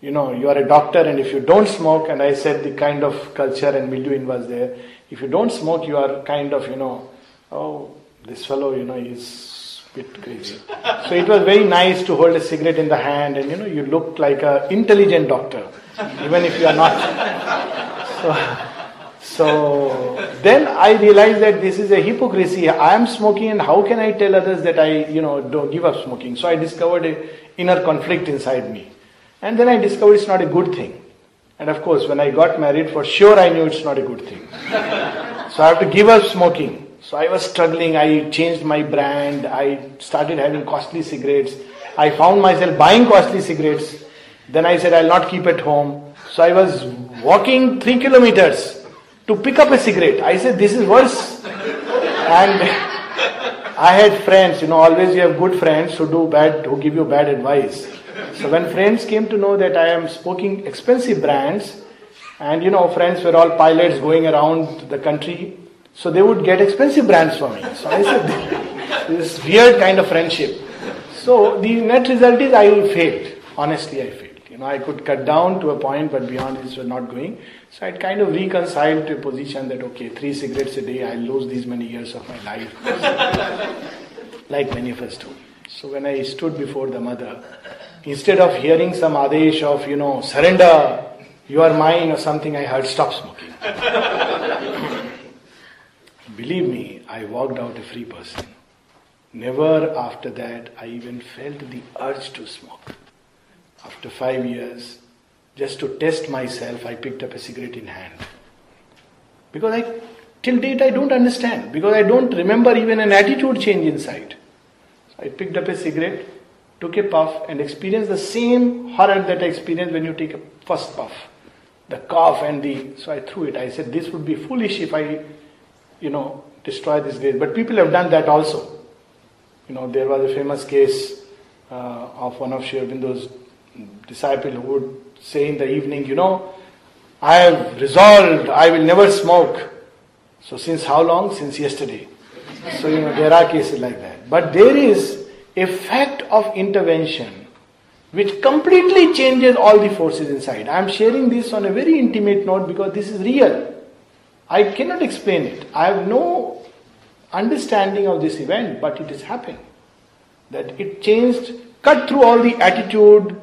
You know, you are a doctor, and if you don't smoke, and I said the kind of culture and milieu was there, if you don't smoke, you are kind of, you know, oh, this fellow, you know, is bit crazy. So it was very nice to hold a cigarette in the hand and you know, you looked like an intelligent doctor, even if you are not. So, so then I realized that this is a hypocrisy. I am smoking and how can I tell others that I, you know, don't give up smoking? So I discovered a inner conflict inside me. And then I discovered it's not a good thing. And of course, when I got married, for sure I knew it's not a good thing. so I have to give up smoking. So I was struggling. I changed my brand. I started having costly cigarettes. I found myself buying costly cigarettes. Then I said, I'll not keep at home. So I was walking three kilometers to pick up a cigarette. I said, This is worse. and *laughs* I had friends, you know, always you have good friends who do bad, who give you bad advice. So when friends came to know that I am smoking expensive brands, and you know, friends were all pilots going around the country, so they would get expensive brands for me. So I said, this weird kind of friendship. So the net result is I failed. Honestly, I failed. You know, I could cut down to a point, but beyond this was not going. So I'd kind of reconciled to a position that okay, three cigarettes a day, I'll lose these many years of my life, *laughs* like many of us do. So when I stood before the mother, instead of hearing some adesh of you know surrender, you are mine or something, I heard stop smoking. *laughs* Believe me, I walked out a free person. Never after that I even felt the urge to smoke. After five years, just to test myself, I picked up a cigarette in hand. Because I, till date, I don't understand. Because I don't remember even an attitude change inside. So I picked up a cigarette, took a puff, and experienced the same horror that I experienced when you take a first puff. The cough and the. So I threw it. I said, this would be foolish if I, you know, destroy this grace. But people have done that also. You know, there was a famous case uh, of one of Sri Aurobindo's disciple who would say in the evening, you know, I have resolved I will never smoke. So since how long? Since yesterday. So you know there are cases like that. But there is a fact of intervention which completely changes all the forces inside. I am sharing this on a very intimate note because this is real. I cannot explain it. I have no understanding of this event, but it has happened. That it changed, cut through all the attitude,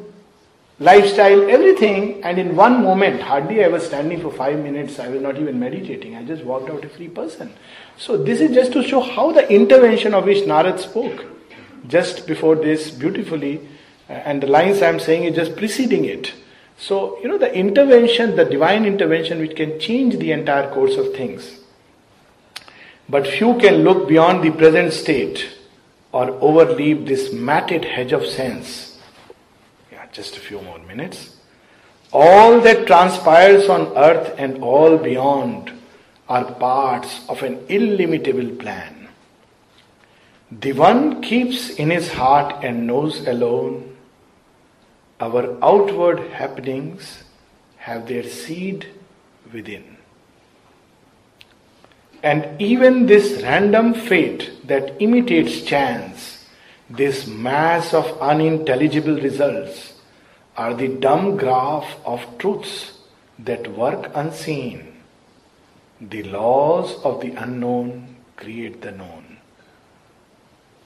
lifestyle, everything, and in one moment, hardly I was standing for five minutes, I was not even meditating, I just walked out a free person. So, this is just to show how the intervention of which Narad spoke just before this beautifully, uh, and the lines I am saying is just preceding it. So, you know, the intervention, the divine intervention, which can change the entire course of things. But few can look beyond the present state or overleap this matted hedge of sense Yeah, just a few more minutes. All that transpires on earth and all beyond are parts of an illimitable plan. The one keeps in his heart and knows alone. Our outward happenings have their seed within. And even this random fate that imitates chance, this mass of unintelligible results, are the dumb graph of truths that work unseen. The laws of the unknown create the known.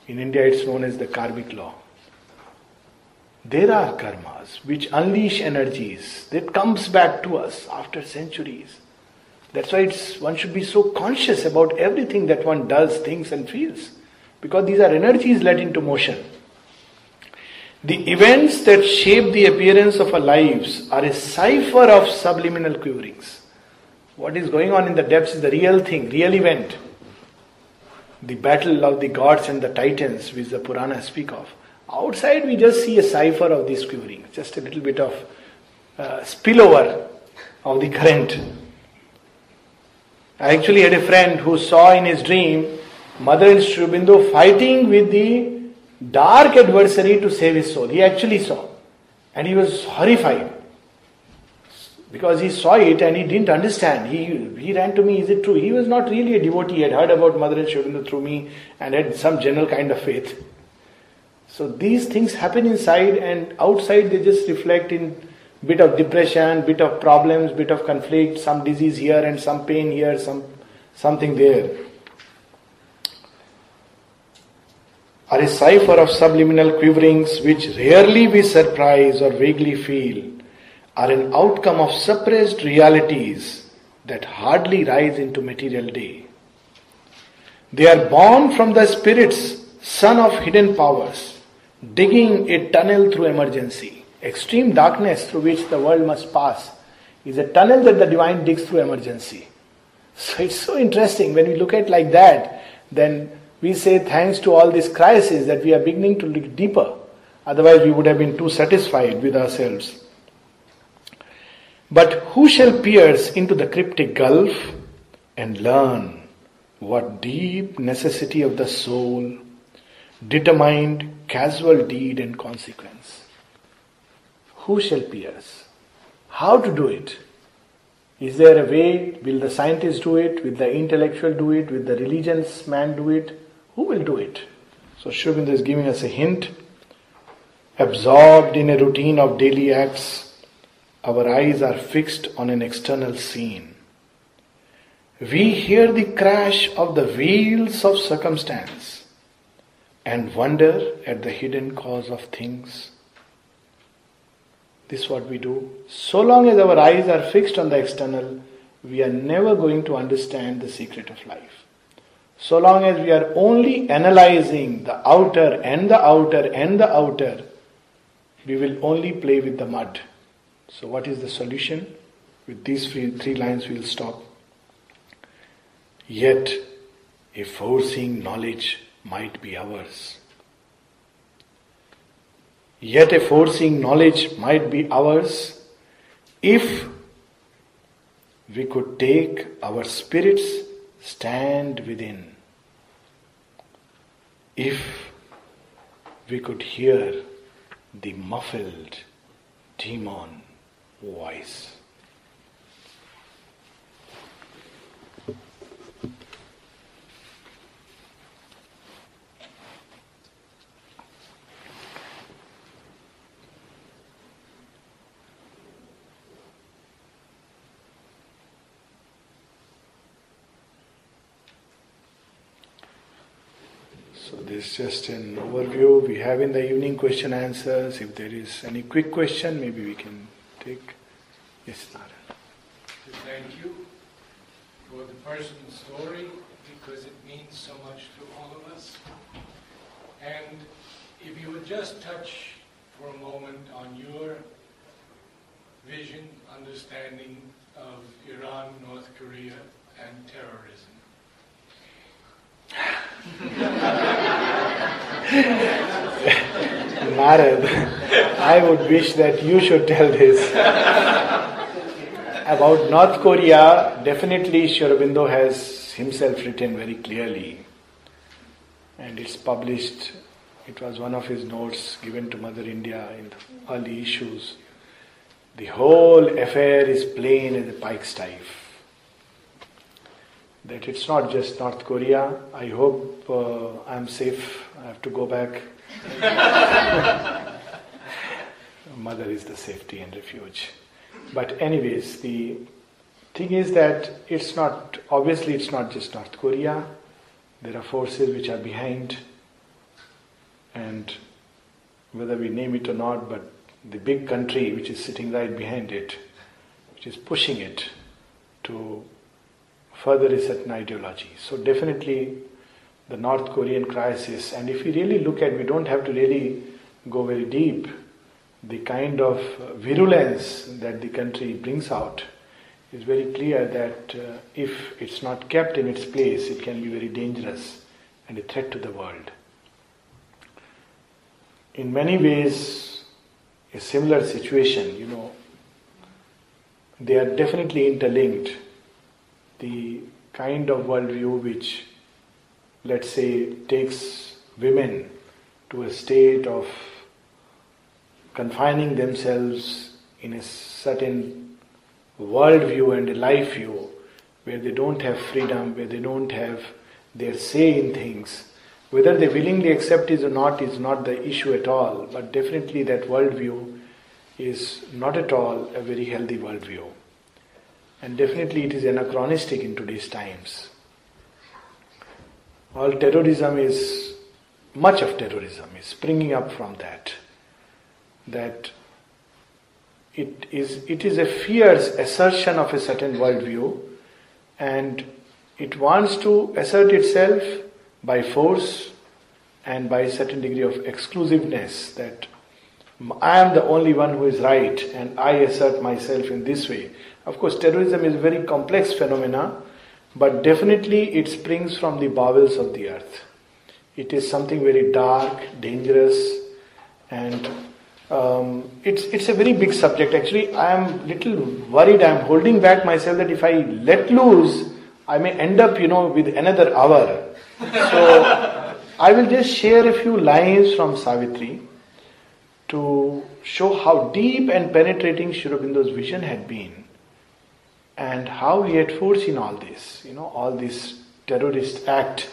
In India, it's known as the karmic law. There are karmas which unleash energies that comes back to us after centuries. That's why one should be so conscious about everything that one does, thinks, and feels, because these are energies led into motion. The events that shape the appearance of our lives are a cipher of subliminal quiverings. What is going on in the depths is the real thing, real event. The battle of the gods and the titans, which the Puranas speak of. Outside, we just see a cipher of these quivering, just a little bit of uh, spillover of the current. I actually had a friend who saw in his dream Mother and Sri fighting with the dark adversary to save his soul. He actually saw. And he was horrified. Because he saw it and he didn't understand. He, he ran to me, is it true? He was not really a devotee. He had heard about Mother and Sri through me and had some general kind of faith. So these things happen inside and outside they just reflect in bit of depression, bit of problems, bit of conflict, some disease here and some pain here, some something there. are a cipher of subliminal quiverings which rarely we surprise or vaguely feel, are an outcome of suppressed realities that hardly rise into material day. They are born from the Spirit's sun of hidden powers, digging a tunnel through emergency, extreme darkness through which the world must pass is a tunnel that the divine digs through emergency. So it's so interesting when we look at like that, then we say thanks to all this crisis that we are beginning to look deeper. Otherwise, we would have been too satisfied with ourselves. But who shall pierce into the cryptic gulf and learn what deep necessity of the soul determined casual deed and consequence? Who shall pierce? How to do it? Is there a way? Will the scientist do it? Will the intellectual do it? Will the religious man do it? Who will do it? So Aurobindo is giving us a hint. Absorbed in a routine of daily acts, our eyes are fixed on an external scene. We hear the crash of the wheels of circumstance and wonder at the hidden cause of things. This is what we do. So long as our eyes are fixed on the external, we are never going to understand the secret of life. So long as we are only analyzing the outer and the outer and the outer, we will only play with the mud. So, what is the solution? With these three, lines, we will stop. Yet, a foreseeing knowledge might be ours. Yet, a foreseeing knowledge might be ours if we could take our spirit's stand within. If we could hear the muffled demon voice. So this is just an overview. We have in the evening question answers. If there is any quick question, maybe we can take. Yes, Nara. Thank you for the personal story because it means so much to all of us. And if you would just touch for a moment on your vision, understanding of Iran, North Korea, and terrorism. *laughs* *laughs* Narad, I would wish that you should tell this. About North Korea, definitely Sri has himself written very clearly. And it's published, it was one of his notes given to Mother India in the early issues. The whole affair is plain as a pikestaff that it's not just North Korea. I hope uh, I'm safe. I have to go back. *laughs* Mother is the safety and refuge. But, anyways, the thing is that it's not, obviously, it's not just North Korea. There are forces which are behind, and whether we name it or not, but the big country which is sitting right behind it, which is pushing it to further a certain ideology. So definitely the North Korean crisis, and if we really look at, we don't have to really go very deep, the kind of virulence that the country brings out is very clear that uh, if it's not kept in its place, it can be very dangerous and a threat to the world. In many ways, a similar situation, you know, they are definitely interlinked the kind of worldview which, let's say, takes women to a state of confining themselves in a certain worldview and a life view where they don't have freedom, where they don't have their say in things. Whether they willingly accept it or not is not the issue at all, but definitely that worldview is not at all a very healthy worldview. And definitely it is anachronistic in today's times. All terrorism is, much of terrorism is springing up from that. That it is, it is a fierce assertion of a certain worldview and it wants to assert itself by force and by a certain degree of exclusiveness that I am the only one who is right and I assert myself in this way. Of course, terrorism is a very complex phenomena, but definitely it springs from the bowels of the earth. It is something very dark, dangerous, and um, it's it's a very big subject. Actually, I am little worried. I am holding back myself that if I let loose, I may end up, you know, with another hour. So I will just share a few lines from Savitri to show how deep and penetrating Sri Aurobindo's vision had been and how he had foreseen all this, you know, all this terrorist act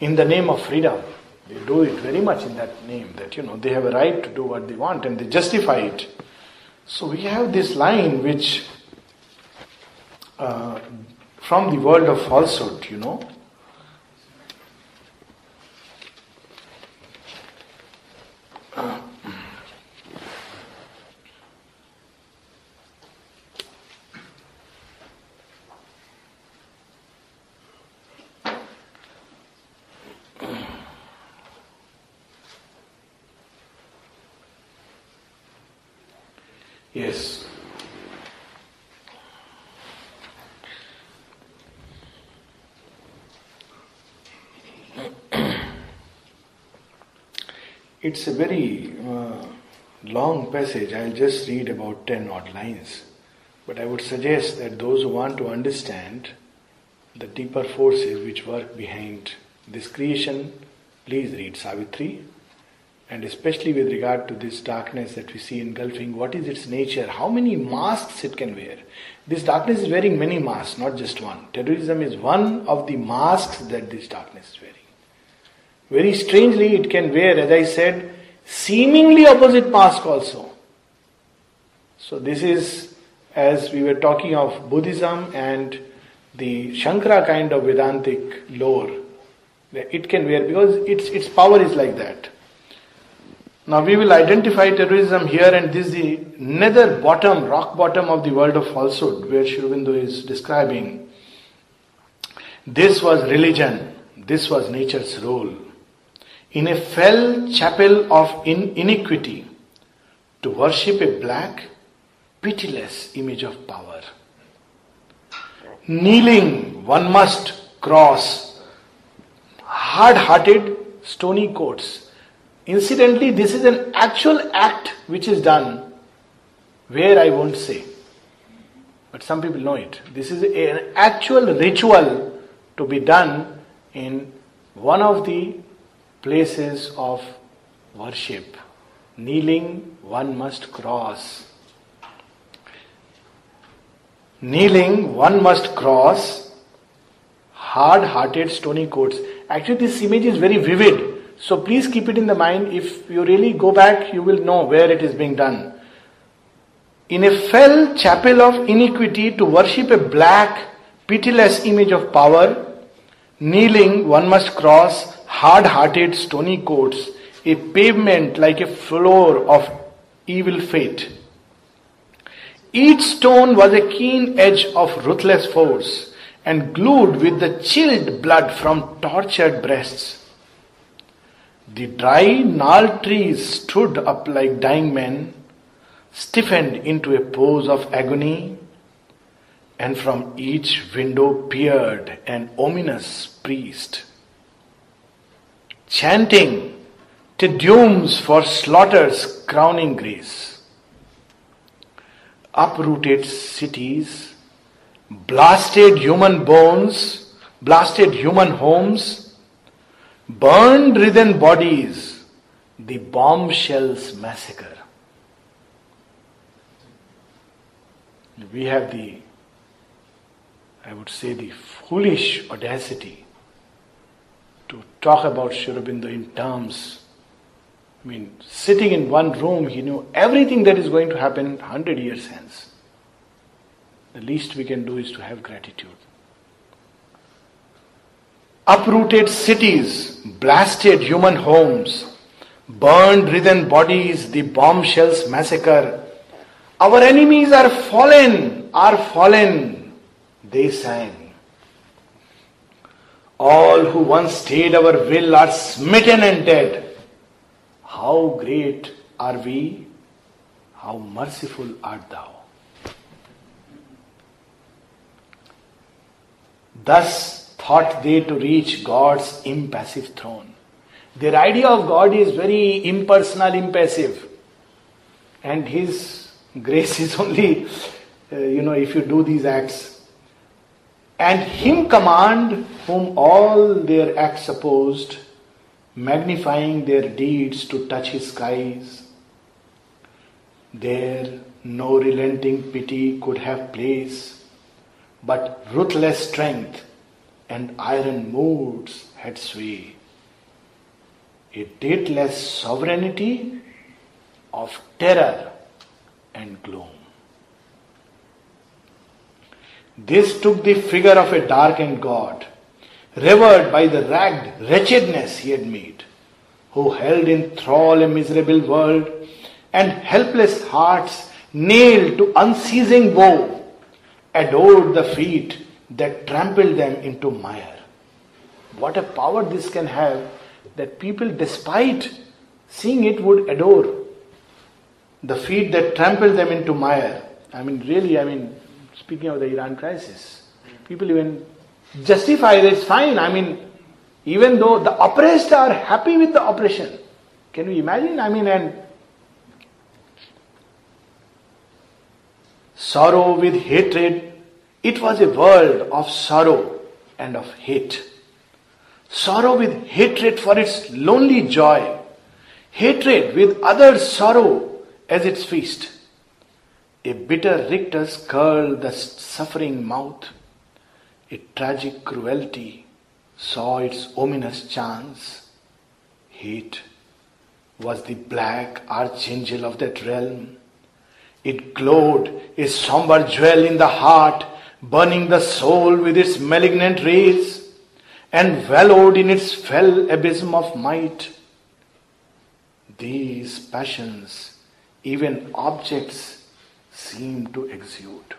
in the name of freedom. They do it very much in that name, that, you know, they have a right to do what they want and they justify it. So we have this line which, uh, from the world of falsehood, you know, Yes. It's a very uh, long passage. I'll just read about 10 odd lines. But I would suggest that those who want to understand the deeper forces which work behind this creation, please read Savitri and especially with regard to this darkness that we see engulfing, what is its nature? How many masks it can wear? This darkness is wearing many masks, not just one. Terrorism is one of the masks that this darkness is wearing. Very strangely, it can wear, as I said, seemingly opposite mask also. So, this is as we were talking of Buddhism and the Shankara kind of Vedantic lore. It can wear because its, its power is like that. Now we will identify terrorism here, and this is the nether bottom, rock bottom of the world of falsehood, where Aurobindo is describing. This was religion, this was nature's role. In a fell chapel of in- iniquity, to worship a black, pitiless image of power. Kneeling, one must cross hard hearted, stony courts Incidentally, this is an actual act which is done where I won't say. But some people know it. This is an actual ritual to be done in one of the places of worship. Kneeling, one must cross. Kneeling, one must cross hard hearted stony courts. Actually, this image is very vivid so please keep it in the mind. If you really go back, you will know where it is being done. In a fell chapel of iniquity to worship a black, pitiless image of power, kneeling, one must cross hard hearted stony courts, a pavement like a floor of evil fate. Each stone was a keen edge of ruthless force and glued with the chilled blood from tortured breasts. The dry, gnarled trees stood up like dying men, stiffened into a pose of agony, and from each window peered an ominous priest, chanting Te Deums for slaughter's crowning grace. Uprooted cities, blasted human bones, blasted human homes, burned written bodies, the bombshells massacre. We have the, I would say, the foolish audacity to talk about Sri Aurobindo in terms. I mean, sitting in one room, he knew everything that is going to happen 100 years hence. The least we can do is to have gratitude uprooted cities, blasted human homes, burned written bodies, the bombshells massacre. Our enemies are fallen, are fallen, they sang. All who once stayed our will are smitten and dead. How great are we? how merciful art thou. Thus thought they to reach God's impassive throne. Their idea of God is very impersonal, impassive. And His grace *laughs* is only, uh, you know, if you do these acts. And Him command whom all their acts opposed, magnifying their deeds to touch His skies. There no relenting pity could have place, but ruthless strength and iron moods had sway a dateless sovereignty of terror and gloom. This took the figure of a darkened God, revered by the ragged wretchedness he had made, who held in thrall a miserable world, and helpless hearts nailed to unceasing woe, adored the feet that trample them into mire. What a power this can have that people, despite seeing it, would adore the feet that trample them into mire. I mean, really, I mean, speaking of the Iran crisis, people even justify that it's fine. I mean, even though the oppressed are happy with the oppression. Can you imagine? I mean, and sorrow with hatred, it was a world of sorrow and of hate sorrow with hatred for its lonely joy, hatred with other sorrow as its feast. A bitter rictus curled the suffering mouth. A tragic cruelty saw its ominous chance. Hate was the black archangel of that realm. It glowed, a somber jewel in the heart, burning the soul with its malignant rays and wallowed in its fell abysm of might. These passions, even objects, seem to exude.